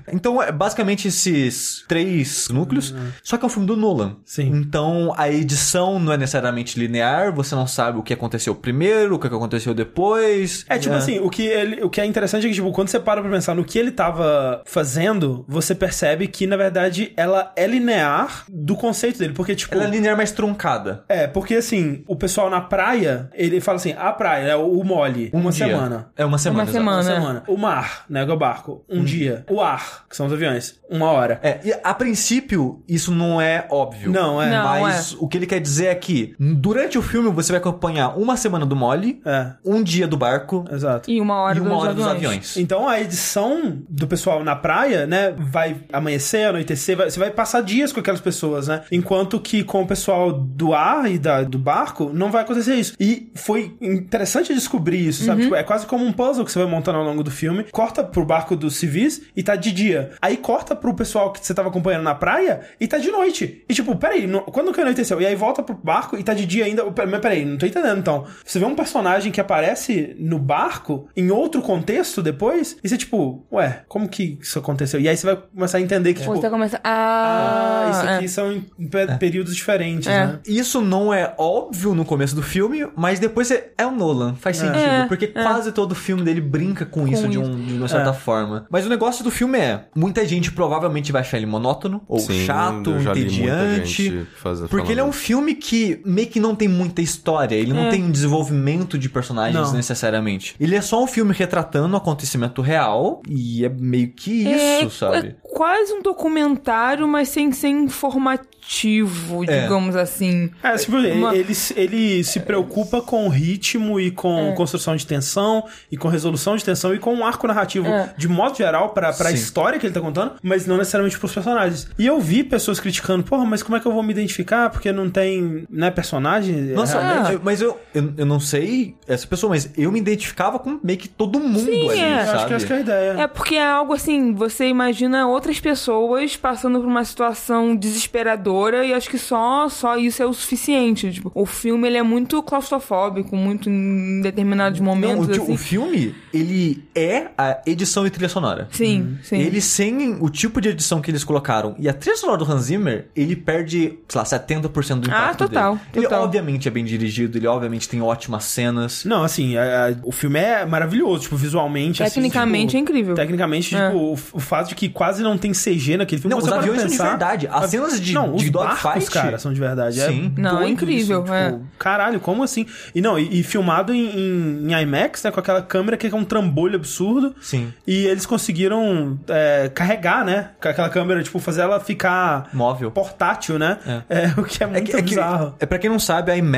Speaker 2: Então, é basicamente esses três núcleos, só que é um filme do Nolan.
Speaker 1: Sim.
Speaker 2: Então, a edição não é necessariamente linear, você não sabe o que aconteceu primeiro, o que aconteceu depois.
Speaker 1: É, tipo assim, o que, ele, o que é interessante é que, tipo, quando você para pra pensar no que ele tava fazendo, você percebe que, na verdade, ela é linear do conceito dele. Porque, tipo.
Speaker 2: Ela é linear mais truncada.
Speaker 1: É, porque assim, o pessoal na praia, ele fala assim, a praia, né, o mole,
Speaker 2: Um
Speaker 1: uma
Speaker 2: dia.
Speaker 1: semana.
Speaker 2: É uma semana.
Speaker 4: Uma
Speaker 2: exato.
Speaker 1: Uma
Speaker 4: semana.
Speaker 1: semana. O mar, né, é o barco, um dia. O ar, que são os aviões, uma hora.
Speaker 2: É, e a princípio, isso não é óbvio.
Speaker 1: Não, é.
Speaker 4: Não,
Speaker 2: Mas o que ele quer dizer é que, durante o filme você vai acompanhar uma semana do Molly,
Speaker 1: É,
Speaker 2: um dia do barco
Speaker 1: exato.
Speaker 4: E uma hora,
Speaker 2: e uma
Speaker 4: dos,
Speaker 2: hora dos
Speaker 4: aviões.
Speaker 2: aviões.
Speaker 1: Então a edição do pessoal na praia, né, vai amanhecer, anoitecer, vai- você vai passar dias com aquelas pessoas, né? Enquanto que com o pessoal do ar e da, do barco, não vai acontecer isso. E foi interessante descobrir isso, sabe? Tipo, é quase como um puzzle que você vai montando ao longo do filme. Corta pro barco dos civis e tá de dia. Aí corta pro pessoal que você tava acompanhando na praia e tá de noite. E tipo, peraí, no- quando que anoiteceu? E aí volta pro barco e tá de dia ainda. Mas peraí, não tô entendendo então. Você vê um personagem que aparece no barco em outro contexto depois, e você tipo, ué, como que isso aconteceu? E aí você vai começar a entender que, tipo,
Speaker 4: Você começa.
Speaker 1: ah,
Speaker 4: Ah,
Speaker 1: isso aqui
Speaker 4: é.
Speaker 1: são em pe- períodos diferentes,
Speaker 4: É.
Speaker 1: né?
Speaker 2: Isso não é óbvio no começo do filme, mas depois é, é o Nolan, faz sentido.
Speaker 4: É,
Speaker 2: porque quase todo filme dele brinca com, isso, de, um- de uma certa
Speaker 1: É.
Speaker 2: forma. Mas o negócio do filme é: muita gente provavelmente vai achar ele monótono, ou
Speaker 3: Sim,
Speaker 2: chato, entediante. Porque ele é um
Speaker 3: isso.
Speaker 2: filme que meio que não tem muita história, ele não tem um desenvolvimento de personagens
Speaker 1: Não.
Speaker 2: necessariamente. Ele é só um filme retratando um acontecimento real, e é meio que isso,
Speaker 4: é,
Speaker 2: sabe?
Speaker 4: É quase um documentário, mas sem ser informativo,
Speaker 2: É.
Speaker 4: digamos assim.
Speaker 1: É, tipo, ele,
Speaker 4: Uma-
Speaker 1: ele, se- ele se preocupa com ritmo e com
Speaker 4: É.
Speaker 1: construção de tensão e com resolução de tensão e com um arco narrativo
Speaker 4: É.
Speaker 1: de modo geral pra, pra
Speaker 2: Sim.
Speaker 1: história que ele tá contando, mas não necessariamente pros personagens. E eu vi pessoas criticando, porra, mas como é que eu vou me identificar porque não tem, né, personagem?
Speaker 2: Nossa,
Speaker 1: realmente?
Speaker 2: eu- mas eu, eu, eu não sei essa pessoa, mas eu me identificava com meio que todo mundo
Speaker 4: Sim,
Speaker 2: ali,
Speaker 4: é.
Speaker 2: Sabe?
Speaker 1: acho que essa que é a ideia.
Speaker 4: É porque é algo assim, você imagina outras pessoas passando por uma situação desesperadora e acho que só, só isso é o suficiente. Tipo, o filme ele é muito claustrofóbico, muito em determinados
Speaker 2: Não,
Speaker 4: momentos.
Speaker 2: o, ti-
Speaker 4: assim.
Speaker 2: o filme, ele é a edição e trilha sonora.
Speaker 4: Sim, sim.
Speaker 2: Ele sem o tipo de edição que eles colocaram e a trilha sonora do Hans Zimmer, ele perde, sei lá, 70% do impacto
Speaker 4: Ah, total,
Speaker 2: dele. Ele
Speaker 4: total.
Speaker 2: Obviamente é bem dirigido, ele obviamente tem ótimas cenas.
Speaker 1: Não, assim, a- a- o filme é maravilhoso, tipo, visualmente. assim,
Speaker 4: Tecnicamente
Speaker 1: tipo,
Speaker 4: é incrível.
Speaker 1: Tecnicamente,
Speaker 4: É.
Speaker 1: tipo, o, o fato de que quase não tem CG naquele filme.
Speaker 2: Não, os aviões são de
Speaker 1: pensar,
Speaker 2: verdade. As cenas de-
Speaker 1: não,
Speaker 2: de
Speaker 1: os
Speaker 2: dogfight-
Speaker 1: barcos, cara, são de verdade.
Speaker 2: Sim.
Speaker 1: É
Speaker 4: Não, é incrível,
Speaker 1: isso,
Speaker 4: é.
Speaker 1: tipo, Caralho, como assim? E não, e, e filmado em, em- em IMAX, né, com aquela câmera que é um trambolho absurdo.
Speaker 2: Sim.
Speaker 1: E eles conseguiram é, carregar, né? Com aquela câmera, tipo, fazer ela ficar
Speaker 2: Móvel.
Speaker 1: portátil, né? É. o que é
Speaker 2: É,
Speaker 1: muito
Speaker 2: que, é, que,
Speaker 1: bizarro.
Speaker 2: é pra quem não sabe, a IMAX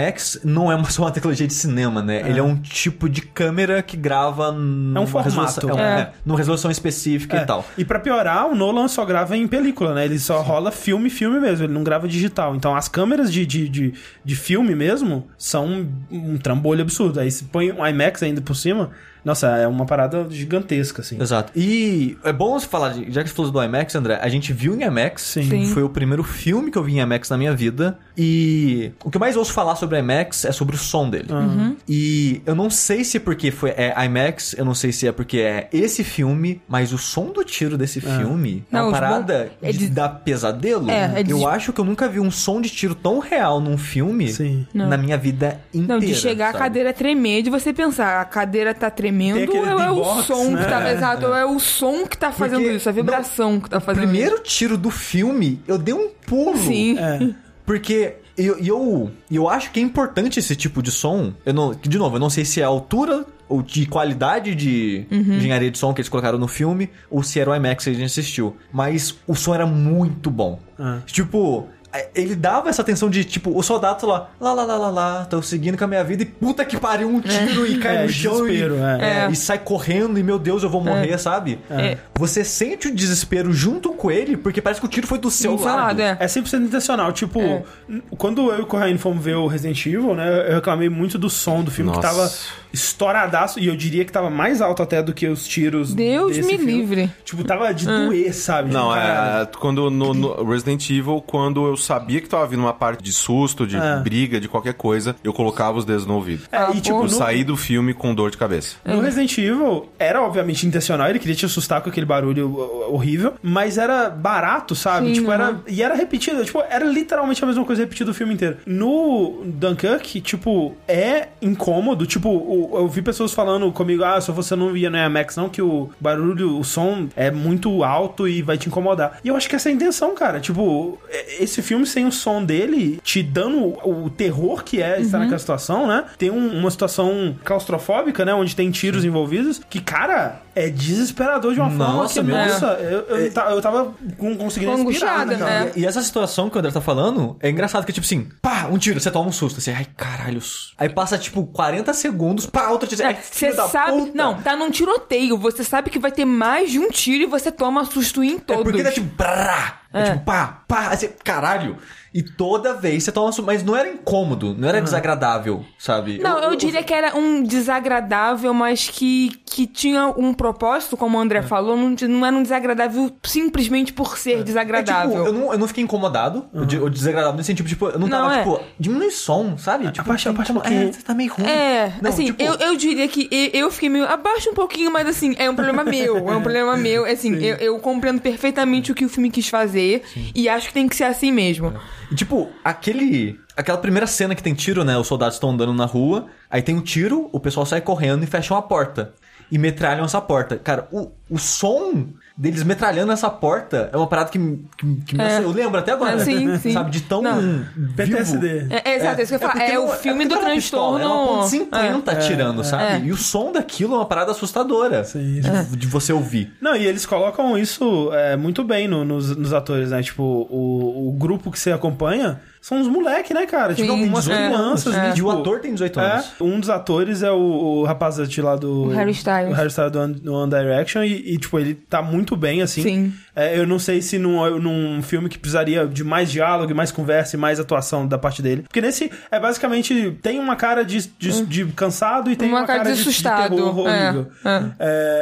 Speaker 2: não é uma, só uma tecnologia de cinema, né? Ele é um tipo de câmera que grava numa
Speaker 1: É um formato.
Speaker 2: resolução, é um-
Speaker 4: É.
Speaker 2: é, numa resolução específica
Speaker 1: É.
Speaker 2: e tal.
Speaker 1: E pra piorar, o Nolan só grava em película, né? Ele só rola filme, filme mesmo. Ele não grava digital. Então as câmeras de, de, de, de filme mesmo são um, um trambolho absurdo. Aí se põe um IMAX ainda por cima, nossa, é uma parada gigantesca, assim.
Speaker 2: Exato. E é bom você falar, de- já que você falou do IMAX, André, a gente viu em IMAX.
Speaker 1: Sim.
Speaker 4: Sim.
Speaker 2: Foi o primeiro filme que eu vi em IMAX na minha vida. E o que eu mais ouço falar sobre IMAX é sobre o som dele.
Speaker 4: Uhum.
Speaker 2: E eu não sei se é porque foi é IMAX, eu não sei se é porque é esse filme, mas o som do tiro desse filme é
Speaker 4: Não,
Speaker 2: uma
Speaker 4: os
Speaker 2: parada
Speaker 4: bom- é
Speaker 2: de
Speaker 4: de-
Speaker 2: dar pesadelo.
Speaker 4: É, é de-
Speaker 2: Eu acho que eu nunca vi um som de tiro tão real num filme
Speaker 1: Sim.
Speaker 4: Não.
Speaker 2: na minha vida inteira.
Speaker 4: Não, de chegar
Speaker 2: sabe?
Speaker 4: a cadeira tremer, de você pensar, a cadeira tá tremendo,
Speaker 1: Aquele
Speaker 4: ou é o
Speaker 1: beatbox,
Speaker 4: som
Speaker 1: né?
Speaker 4: que tá. Exato, ou é o som que tá fazendo
Speaker 2: Porque
Speaker 4: isso, a vibração que tá fazendo
Speaker 2: Primeiro tiro do filme, eu dei um pulo.
Speaker 4: isso. Sim.
Speaker 1: É.
Speaker 2: Porque eu, eu, eu acho que é importante esse tipo de som. Eu não, de novo, eu não sei se é a altura ou de qualidade de
Speaker 4: Uhum.
Speaker 2: engenharia de som que eles colocaram no filme, ou se era o IMAX que a gente assistiu. Mas o som era muito bom.
Speaker 1: Ah.
Speaker 2: Tipo, ele dava essa tensão de, tipo, o soldado lá, lá, lá, lá, lá, lá, tô seguindo com a minha vida e puta que pariu, um tiro e cai
Speaker 1: É,
Speaker 2: no chão e,
Speaker 1: desespero, é.
Speaker 2: é, e sai correndo e meu Deus, eu vou morrer, sabe?
Speaker 4: É.
Speaker 2: Você sente o desespero junto com ele, porque parece que o tiro foi do seu
Speaker 4: Do seu
Speaker 2: lado.
Speaker 4: é.
Speaker 1: É 100% intencional. Tipo,
Speaker 4: É.
Speaker 1: quando eu e o Corraine fomos ver o Resident Evil, né? Eu reclamei muito do som do filme, que
Speaker 3: Nossa.
Speaker 1: tava estouradaço. E eu diria que tava mais alto até do que os tiros
Speaker 4: Deus
Speaker 1: desse
Speaker 4: me
Speaker 1: filme.
Speaker 4: livre.
Speaker 1: Tipo, tava de doer, sabe?
Speaker 3: Não,
Speaker 1: caralho.
Speaker 3: é. Quando no, no Resident Evil, quando eu sabia que tava vindo uma parte de susto, de
Speaker 1: É.
Speaker 3: briga, de qualquer coisa, eu colocava os dedos no ouvido.
Speaker 1: É,
Speaker 4: Ah,
Speaker 1: e tipo,
Speaker 4: pô,
Speaker 3: Eu
Speaker 1: no,
Speaker 3: saí do filme com dor de cabeça.
Speaker 1: no Resident Evil era obviamente intencional, ele queria te assustar com aquele barulho ho- horrível, mas era barato, sabe?
Speaker 4: Sim,
Speaker 1: tipo, era.
Speaker 4: aham.
Speaker 1: E era repetido, tipo, era literalmente a mesma coisa repetida o filme inteiro. No Dunkirk, tipo, é incômodo. Tipo, o- eu vi pessoas falando comigo, ah, se você não ia no IMAX, não, que o barulho, o som é muito alto e vai te incomodar. E eu acho que essa é a intenção, cara. Tipo, esse filme sem o som dele, te dando o, terror que é estar naquela situação, né? Tem um- uma situação claustrofóbica, né? Onde tem tiros envolvidos, que, cara, é desesperador de uma forma
Speaker 2: Nossa,
Speaker 1: que,
Speaker 2: meu Deus.
Speaker 1: nossa, eu, eu, ta- eu tava conseguindo respirar
Speaker 4: angustiada,
Speaker 1: naquela-
Speaker 4: né?
Speaker 2: E, e essa situação que o André tá falando é engraçado, que tipo assim, pá, um tiro, você toma um susto, assim, ai caralho. Aí passa tipo 40 segundos, pá, outro tiro, ai,
Speaker 4: Você
Speaker 2: filho da
Speaker 4: sabe.
Speaker 2: puta.
Speaker 4: Não, tá num tiroteio. Você sabe que vai ter mais de um tiro e você toma susto em
Speaker 2: É
Speaker 4: todos.
Speaker 2: porque dá tipo, brá, é.
Speaker 4: É.
Speaker 2: tipo, pá, pá, assim, caralho. E toda vez você toma mas não era incômodo, não era desagradável, sabe?
Speaker 4: Não, eu diria que era um desagradável, mas que, que tinha um propósito, como o André falou, não, não era um desagradável simplesmente por ser
Speaker 2: É,
Speaker 4: desagradável.
Speaker 2: tipo, eu não, eu não fiquei incomodado, eu eu desagradável nesse sentido, tipo, eu não,
Speaker 4: Não,
Speaker 2: tava,
Speaker 4: é.
Speaker 2: tipo, diminui som, sabe? Tipo,
Speaker 1: abaixa- abaixa um
Speaker 2: como-
Speaker 1: pouquinho.
Speaker 2: É, você tá meio ruim.
Speaker 4: É,
Speaker 2: Não,
Speaker 4: assim,
Speaker 2: tipo,
Speaker 4: eu, eu diria que eu fiquei meio. Abaixa um pouquinho, mas assim, é um problema meu. É um problema meu. Assim, eu, eu compreendo perfeitamente o que o filme quis fazer e acho que tem que ser assim mesmo.
Speaker 2: E, tipo, aquele. Aquela primeira cena que tem tiro, né? Os soldados estão andando na rua, aí tem um tiro, o pessoal sai correndo e fecham a porta. E metralham essa porta. Cara, o, o som deles metralhando essa porta é uma parada que, me- que, que
Speaker 4: É.
Speaker 2: Eu lembro até agora.
Speaker 4: É, sim, sim.
Speaker 2: Sabe, de tão.
Speaker 4: Não.
Speaker 1: PTSD.
Speaker 4: É, é exato, é isso que eu ia falar.
Speaker 2: porque
Speaker 4: É, o
Speaker 2: não-
Speaker 4: filme do
Speaker 2: é uma pistola,
Speaker 4: transtorno.
Speaker 2: É uma ponto 50
Speaker 1: É,
Speaker 2: atirando, sabe?
Speaker 4: é.
Speaker 2: E o som daquilo é uma parada assustadora.
Speaker 1: Sim,
Speaker 2: de, de você ouvir.
Speaker 1: Não, e eles colocam isso é, muito bem no- nos, nos atores, né? Tipo, o, o grupo que você acompanha são uns moleque, né, cara? Tipo,
Speaker 4: Sim,
Speaker 1: algumas
Speaker 4: é,
Speaker 1: crianças.
Speaker 4: é.
Speaker 1: né?
Speaker 2: E
Speaker 1: Tipo,
Speaker 2: o ator tem 18
Speaker 1: É,
Speaker 2: anos.
Speaker 1: um dos atores é o, o rapazete lá do...
Speaker 4: O Harry Styles.
Speaker 1: O Harry Styles do One, do One Direction e, e, tipo, ele tá muito bem, assim.
Speaker 4: Sim.
Speaker 1: É, eu não sei se num, num filme que precisaria de mais diálogo, e mais conversa e mais atuação da parte dele. Porque nesse, é basicamente, tem uma cara de, de, de cansado e tem
Speaker 4: Uma
Speaker 1: uma,
Speaker 4: cara de
Speaker 1: de, de
Speaker 4: assustado.
Speaker 1: terror
Speaker 4: É,
Speaker 1: horrível.
Speaker 4: é.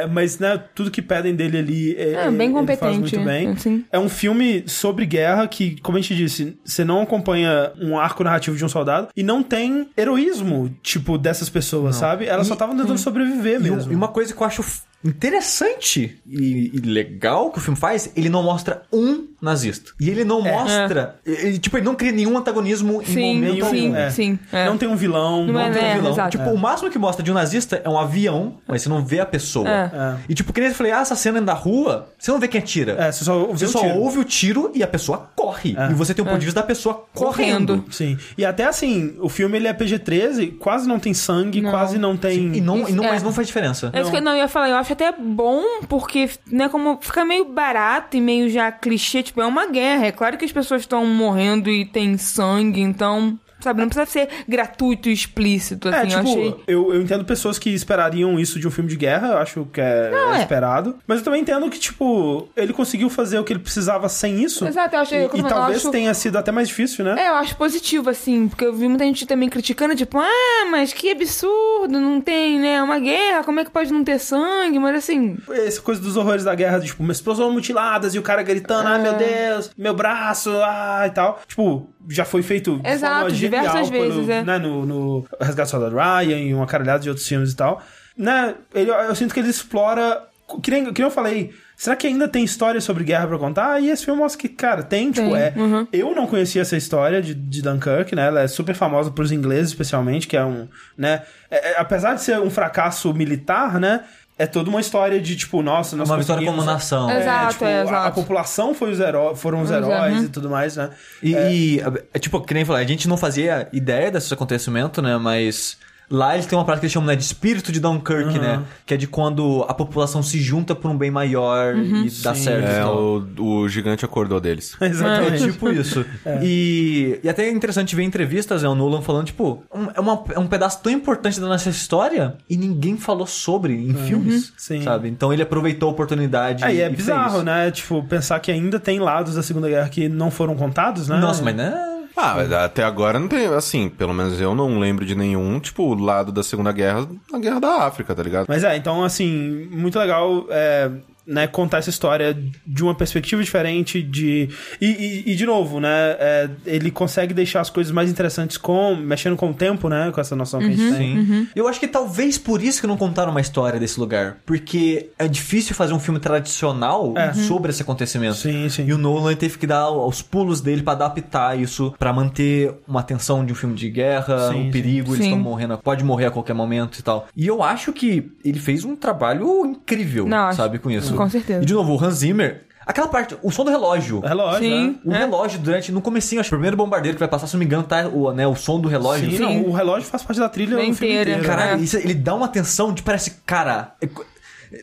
Speaker 1: É, mas, né, tudo que pedem dele ali é,
Speaker 4: É, bem
Speaker 1: ele faz
Speaker 4: competente,
Speaker 1: muito bem.
Speaker 4: assim.
Speaker 1: É um filme sobre guerra que, como a gente disse, você não acompanha um arco narrativo de um soldado e não tem heroísmo, tipo, dessas pessoas, sabe? Elas só estavam tentando sobreviver
Speaker 2: E,
Speaker 1: mesmo.
Speaker 2: e uma coisa que eu acho interessante e, e legal que o filme faz, ele não mostra um nazista. E ele não mostra. Ele, tipo, ele não cria nenhum antagonismo em
Speaker 4: Sim,
Speaker 2: momento
Speaker 4: sim,
Speaker 2: algum.
Speaker 1: É.
Speaker 4: sim. é.
Speaker 1: Não tem um vilão,
Speaker 4: Não
Speaker 1: não,
Speaker 4: é,
Speaker 1: tem um
Speaker 4: né?
Speaker 1: vilão.
Speaker 2: Tipo, o máximo que mostra de um nazista é um avião, mas você não vê a pessoa.
Speaker 4: É.
Speaker 1: É.
Speaker 2: E tipo, que nem eu falei, ah, essa cena é da rua, você não vê quem atira.
Speaker 1: É, você só,
Speaker 2: Você só
Speaker 1: tiro.
Speaker 2: ouve o tiro e a pessoa corre. E você tem o ponto de vista da pessoa correndo.
Speaker 4: Correndo.
Speaker 1: Sim. E até assim, o filme ele é PG-13, quase não tem sangue,
Speaker 4: Não.
Speaker 1: quase não tem.
Speaker 2: E não, e não,
Speaker 4: É.
Speaker 2: mas não faz diferença.
Speaker 4: É isso que eu, não, eu ia falar, eu acho até bom, porque, né, como fica meio barato e meio já clichê, tipo, é uma guerra. É claro que as pessoas estão morrendo e tem sangue, então, sabe, não precisa ser gratuito e explícito, assim,
Speaker 1: É,
Speaker 4: eu
Speaker 1: tipo,
Speaker 4: achei.
Speaker 1: eu, eu entendo pessoas que esperariam isso de um filme de guerra, eu acho que é,
Speaker 4: Não,
Speaker 1: é
Speaker 4: é.
Speaker 1: esperado. Mas eu também entendo que, tipo, ele conseguiu fazer o que ele precisava sem isso.
Speaker 4: Exato, eu achei-
Speaker 1: E, e
Speaker 4: eu
Speaker 1: talvez
Speaker 4: acho-
Speaker 1: tenha sido até mais difícil, né?
Speaker 4: É, eu acho positivo, assim, porque eu vi muita gente também criticando, tipo, ah, mas que absurdo, não tem, né, uma guerra, como é que pode não ter sangue? Mas assim,
Speaker 1: Essa coisa dos horrores da guerra, tipo, uma explosão mutiladas e o cara gritando,
Speaker 4: É.
Speaker 1: meu Deus, meu braço, ah, e tal. Tipo, já foi feito de
Speaker 4: Exato,
Speaker 1: forma genial
Speaker 4: diversas vezes,
Speaker 1: pelo,
Speaker 4: é.
Speaker 1: né, no, no Resgate do Soldado Ryan e uma caralhada de outros filmes e tal. Né, ele, eu sinto que ele explora, que nem, que nem eu falei, será que ainda tem história sobre guerra pra contar? E esse filme mostra que, cara, tem, tipo,
Speaker 4: Tem,
Speaker 1: é...
Speaker 4: uhum.
Speaker 1: Eu não conhecia essa história de, de Dunkirk, né, ela é super famosa pros ingleses, especialmente, que é um, né, é- é- apesar de ser um fracasso militar, né, é toda uma história de, tipo, nossa, nós
Speaker 2: uma
Speaker 1: conseguimos-
Speaker 2: como nação.
Speaker 4: É. Exato,
Speaker 1: tipo,
Speaker 4: é,
Speaker 1: a-
Speaker 4: exato.
Speaker 1: A, população foi os heró foram os
Speaker 4: é,
Speaker 1: heróis
Speaker 4: uhum.
Speaker 1: e tudo mais, né?
Speaker 2: E, e, é, tipo, que nem eu falei, a gente não fazia ideia desse acontecimento, né? Mas lá eles têm uma prática que eles chamam né, de espírito de Dunkirk, né? Que é de quando a população se junta por um bem maior e dá
Speaker 1: Sim.
Speaker 2: certo.
Speaker 3: É,
Speaker 2: tal.
Speaker 3: o, o gigante acordou deles.
Speaker 2: É
Speaker 1: Exatamente.
Speaker 2: tipo isso. E, e até é interessante ver entrevistas, né? O Nolan falando, tipo, um- é, uma- é um pedaço tão importante da nossa história e ninguém falou sobre em filmes,
Speaker 1: Sim.
Speaker 2: sabe? Então ele aproveitou a oportunidade
Speaker 1: Aí é
Speaker 2: e
Speaker 1: bizarro,
Speaker 2: fez.
Speaker 1: né? Tipo, pensar que ainda tem lados da Segunda Guerra que não foram contados, né?
Speaker 2: Nossa, mas né?
Speaker 3: Ah, mas até agora não tem, assim, pelo menos eu não lembro de nenhum, tipo, lado da Segunda Guerra, na Guerra da África, tá ligado?
Speaker 1: Mas é, então, assim, muito legal é, né, contar essa história de uma perspectiva diferente de... E, e- e, de novo, né, é, ele consegue deixar as coisas mais interessantes com... mexendo com o tempo, né, com essa noção que a
Speaker 4: Uhum.
Speaker 1: gente tem.
Speaker 2: Sim. Eu acho que talvez por isso que não contaram uma história desse lugar. Porque é difícil fazer um filme tradicional
Speaker 1: É.
Speaker 2: sobre esse acontecimento.
Speaker 1: Sim, sim.
Speaker 2: E o Nolan teve que dar os pulos dele pra adaptar isso, pra manter uma tensão de um filme de guerra,
Speaker 1: Sim,
Speaker 2: um
Speaker 1: sim.
Speaker 2: perigo, eles
Speaker 4: Sim.
Speaker 2: estão morrendo, pode morrer a qualquer momento e tal. E eu acho que ele fez um trabalho incrível,
Speaker 4: Não,
Speaker 2: sabe, com isso.
Speaker 4: Com certeza.
Speaker 2: E de novo, o Hans Zimmer, aquela parte, o som do relógio.
Speaker 1: O relógio,
Speaker 4: Sim.
Speaker 1: né?
Speaker 2: O
Speaker 4: É.
Speaker 2: relógio, durante, no comecinho, acho que o primeiro bombardeiro que vai passar, se não me engano, tá o, né, o som do relógio.
Speaker 1: Sim, não, o relógio faz parte da trilha
Speaker 4: inteira.
Speaker 1: inteiro.
Speaker 2: Caralho,
Speaker 4: É.
Speaker 2: isso- ele dá uma tensão de parece, cara. é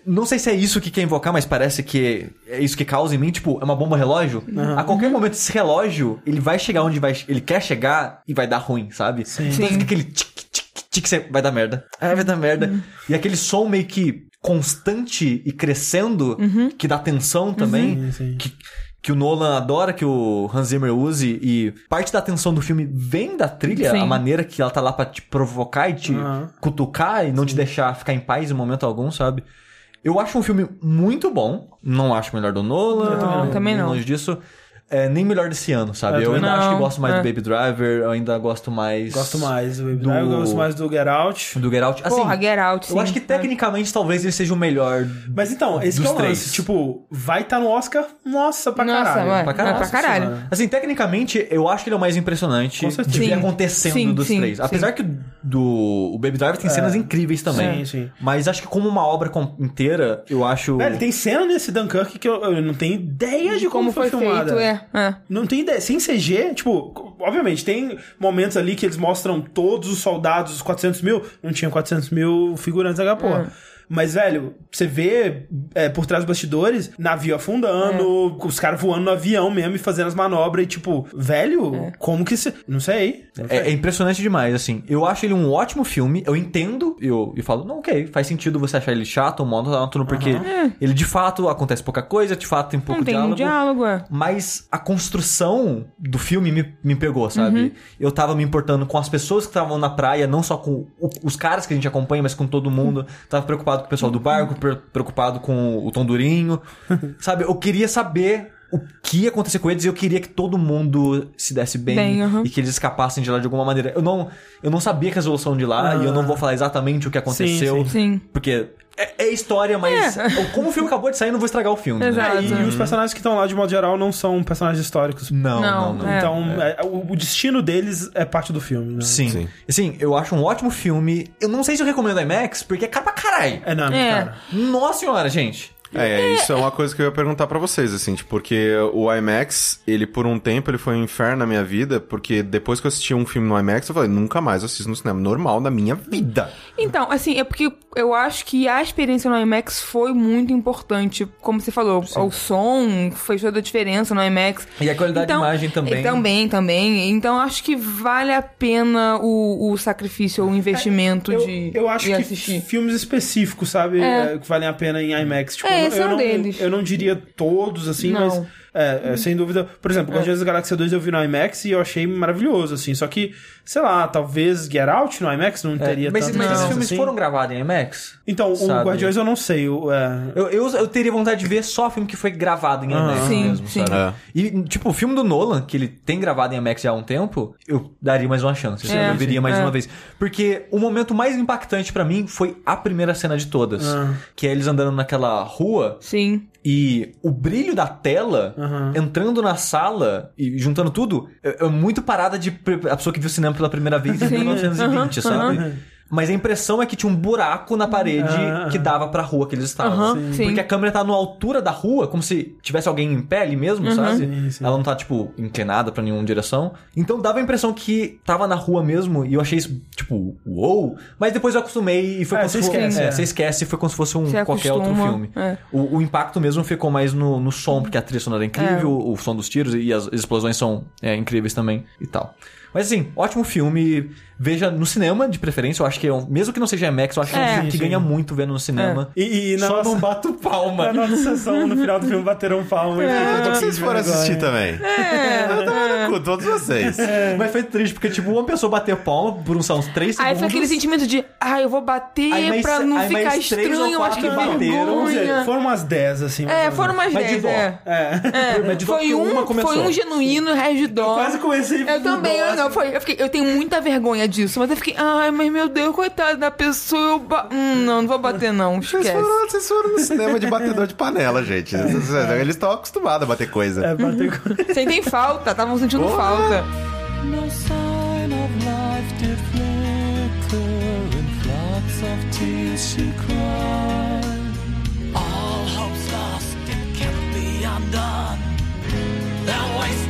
Speaker 2: Não sei se é isso que quer invocar, mas parece que é isso que causa em mim, tipo, é uma bomba relógio. A qualquer momento esse relógio, ele vai chegar onde vai, ele quer chegar e vai dar ruim, sabe? Sim. Então
Speaker 4: Sim.
Speaker 2: fica aquele tic tic tic, você vai dar merda. Ah, vai dar merda. E aquele som meio que constante e crescendo, que dá tensão também,
Speaker 1: Sim, sim.
Speaker 2: que que o Nolan adora que o Hans Zimmer use e parte da atenção do filme vem da trilha,
Speaker 4: Sim.
Speaker 2: a maneira que ela tá lá pra te provocar e te
Speaker 1: Aham.
Speaker 2: cutucar e não te deixar ficar em paz em momento algum, sabe? Eu acho um filme muito bom, não acho melhor do Nolan,
Speaker 4: Não, também
Speaker 2: nem
Speaker 4: não.
Speaker 2: longe disso. É, nem melhor desse ano, sabe?
Speaker 1: Eu
Speaker 2: Eu,
Speaker 1: também
Speaker 2: ainda
Speaker 4: não.
Speaker 2: acho que gosto mais
Speaker 4: É.
Speaker 2: do Baby Driver, eu ainda gosto mais
Speaker 1: Gosto mais do Baby
Speaker 2: Do-
Speaker 1: Driver, eu gosto mais do Get Out.
Speaker 2: do Get Out. Assim,
Speaker 4: Porra, Get Out, sim.
Speaker 2: eu acho que tecnicamente talvez ele seja o melhor
Speaker 1: Mas então, esse que é
Speaker 2: Dos
Speaker 1: o lance.
Speaker 2: três.
Speaker 1: Tipo, vai estar no Oscar? Nossa, pra
Speaker 4: Nossa,
Speaker 1: caralho.
Speaker 4: vai,
Speaker 2: pra caralho.
Speaker 4: vai pra caralho.
Speaker 2: Assim, tecnicamente, eu acho que ele é o mais impressionante
Speaker 1: Com certeza.
Speaker 2: de ver acontecendo
Speaker 4: Sim,
Speaker 2: dos
Speaker 4: sim,
Speaker 2: três.
Speaker 4: sim.
Speaker 2: Apesar que o- do o Baby Driver tem cenas incríveis também.
Speaker 1: Sim, sim.
Speaker 2: Mas acho que como uma obra inteira, eu acho...
Speaker 1: Velho, tem cena nesse Dunkirk que eu, eu não tenho ideia de como,
Speaker 4: Como foi
Speaker 1: filmada.
Speaker 4: feito, é. É.
Speaker 1: Não tem ideia. Sem CG, tipo, obviamente, tem momentos ali que eles mostram todos os soldados, os 400 mil. Não tinha 400 mil figurantes daquela porra. Mas, velho, você vê é, por trás dos bastidores, navio afundando, os caras voando no avião mesmo e fazendo as manobras. E, tipo, velho, como que se. Não sei. Não sei.
Speaker 2: É, é impressionante demais, assim. Eu acho ele um ótimo filme, eu entendo, eu, eu falo, não, ok, faz sentido você achar ele chato, monótono, porque ele de fato acontece pouca coisa, de fato tem pouco
Speaker 4: Não tem
Speaker 2: diálogo.
Speaker 4: um diálogo, é.
Speaker 2: Mas a construção do filme me, me pegou, sabe?
Speaker 4: Uhum.
Speaker 2: Eu tava me importando com as pessoas que estavam na praia, não só com o- os caras que a gente acompanha, mas com todo mundo. Tava preocupado com o pessoal do barco, pre- preocupado com o Tom Durinho. sabe? Eu queria saber o que ia acontecer com eles e eu queria que todo mundo se desse bem,
Speaker 4: Bem,
Speaker 2: e que eles escapassem de lá de alguma maneira. Eu não, eu não sabia que a resolução de lá e eu não vou falar exatamente o que aconteceu.
Speaker 1: sim.
Speaker 4: Sim.
Speaker 2: Porque é, é história, mas como o filme acabou de sair, eu não vou estragar o filme. né?
Speaker 4: Exato.
Speaker 1: É, e os personagens que estão lá, de modo geral, não são personagens históricos.
Speaker 2: Não, não,
Speaker 4: Não,
Speaker 2: não.
Speaker 4: é.
Speaker 1: Então, é, o, o destino deles é parte do filme, né?
Speaker 2: Sim.
Speaker 3: Sim.
Speaker 2: Assim, eu acho um ótimo filme. Eu não sei se eu recomendo IMAX, porque é caro pra caralho.
Speaker 1: É, não,
Speaker 4: É.
Speaker 1: cara.
Speaker 2: Nossa senhora, gente.
Speaker 3: É, isso é uma coisa que eu ia perguntar pra vocês, assim, tipo, porque o IMAX, ele por um tempo, ele foi um inferno na minha vida, porque depois que eu assisti um filme no IMAX, eu falei, nunca mais eu assisto no cinema, normal na minha vida.
Speaker 4: Então, assim, é porque eu acho que a experiência no IMAX foi muito importante. Como você falou, o som fez toda a diferença no IMAX.
Speaker 2: E a qualidade
Speaker 4: Então,
Speaker 2: de imagem também.
Speaker 4: e também, também. Então, acho que vale a pena o, o sacrifício ou o investimento
Speaker 1: Eu,
Speaker 4: de,
Speaker 1: eu acho
Speaker 4: de
Speaker 1: que
Speaker 4: assistir.
Speaker 1: filmes específicos, sabe,
Speaker 4: É.
Speaker 1: é, que valem a pena em IMAX. Tipo,
Speaker 4: É,
Speaker 1: eu, não, eu não diria todos, assim,
Speaker 4: Não.
Speaker 1: mas é, é, sem dúvida. Por exemplo, Guardiões da Galáxia 2 eu vi no IMAX e eu achei maravilhoso, assim. Só que, sei lá, talvez Get Out no IMAX não
Speaker 2: É,
Speaker 1: teria
Speaker 2: mas
Speaker 1: tanta
Speaker 2: mas esses filmes
Speaker 1: assim.
Speaker 2: foram gravados em IMAX?
Speaker 1: Então, o
Speaker 2: sabe?
Speaker 1: Guardiões eu não sei. o- é,
Speaker 2: Eu, eu, eu teria vontade de ver só filme que foi gravado em IMAX
Speaker 4: Sim,
Speaker 2: mesmo,
Speaker 4: sim.
Speaker 2: sabe?
Speaker 3: É.
Speaker 2: E, tipo, o filme do Nolan, que ele tem gravado em IMAX já há um tempo, eu daria mais uma chance.
Speaker 4: É,
Speaker 2: eu veria mais
Speaker 4: é.
Speaker 2: uma vez. Porque o momento mais impactante pra mim foi a primeira cena de todas.
Speaker 1: Ah.
Speaker 2: Que é eles andando naquela rua
Speaker 4: Sim.
Speaker 2: E o brilho da tela
Speaker 1: Aham.
Speaker 2: entrando na sala e juntando tudo é, é muito parada de a pessoa que viu o cinema pela primeira vez em
Speaker 4: Sim.
Speaker 2: 1920,
Speaker 4: Aham,
Speaker 2: sabe? Mas a impressão é que tinha um buraco na parede
Speaker 1: Aham.
Speaker 2: que dava pra rua que eles estavam.
Speaker 4: Aham, sim.
Speaker 2: Porque a câmera tá na altura da rua, como se tivesse alguém em pé ali mesmo, sabe?
Speaker 1: Sim, sim.
Speaker 2: Ela não tá, tipo, inclinada pra nenhuma direção. Então dava a impressão que tava na rua mesmo, e eu achei isso, tipo, uou! Mas depois eu acostumei e foi
Speaker 1: É,
Speaker 2: como
Speaker 1: você
Speaker 2: se fosse.
Speaker 1: esquece,
Speaker 2: é,
Speaker 1: é.
Speaker 2: você esquece e foi como se fosse um
Speaker 4: Você
Speaker 2: qualquer outro
Speaker 4: acostuma,
Speaker 2: filme.
Speaker 4: é.
Speaker 2: O, o impacto mesmo ficou mais no, no som, porque a trilha sonora é incrível, o som dos tiros e as explosões são é, incríveis também e tal. Mas assim, ótimo filme. Veja no cinema, de preferência. Eu acho que, é um- mesmo que não seja IMAX, eu acho que é um
Speaker 4: É.
Speaker 2: filme que ganha muito vendo no cinema.
Speaker 1: E, e na
Speaker 2: Só
Speaker 1: nossa,
Speaker 2: não bato palma.
Speaker 1: na nossa sessão, no final do filme, bateram palma. e foi um pouquinho
Speaker 3: Vocês
Speaker 1: de
Speaker 3: foram assistir também. É. Eu tava no cu, todos vocês.
Speaker 2: Mas foi triste, porque, tipo, uma pessoa bateu palma por uns, uns três
Speaker 4: Aí
Speaker 2: segundos.
Speaker 4: foi aquele sentimento de, ah, eu vou bater
Speaker 2: Aí mais-
Speaker 4: pra não
Speaker 2: aí
Speaker 4: ficar
Speaker 2: três ou
Speaker 4: estranho, eu acho que
Speaker 2: bateram,
Speaker 1: foram umas 10, assim.
Speaker 4: É, foram umas
Speaker 2: Mas de
Speaker 4: 10,
Speaker 2: dó.
Speaker 4: é.
Speaker 1: É.
Speaker 4: É,
Speaker 2: Mas de dó
Speaker 4: foi um,
Speaker 2: começou.
Speaker 4: foi um genuíno regidó.
Speaker 1: Quase comecei
Speaker 4: Eu também, eu, não, foi, eu, fiquei, eu tenho muita vergonha disso, mas eu fiquei, ai, mas meu Deus, coitada da pessoa, eu ba... hum, não, não vou bater não,
Speaker 3: Vocês
Speaker 4: esquece.
Speaker 3: foram, vocês foram no cinema de batedor de panela, gente. Eles estão acostumados a bater coisa.
Speaker 1: É, bateu com...
Speaker 4: Sentem falta, estavam sentindo
Speaker 3: Porra.
Speaker 4: falta.
Speaker 5: No sign of life did flicker, in floods of tears she cried. All hope's lost, it can't be undone. They're wasted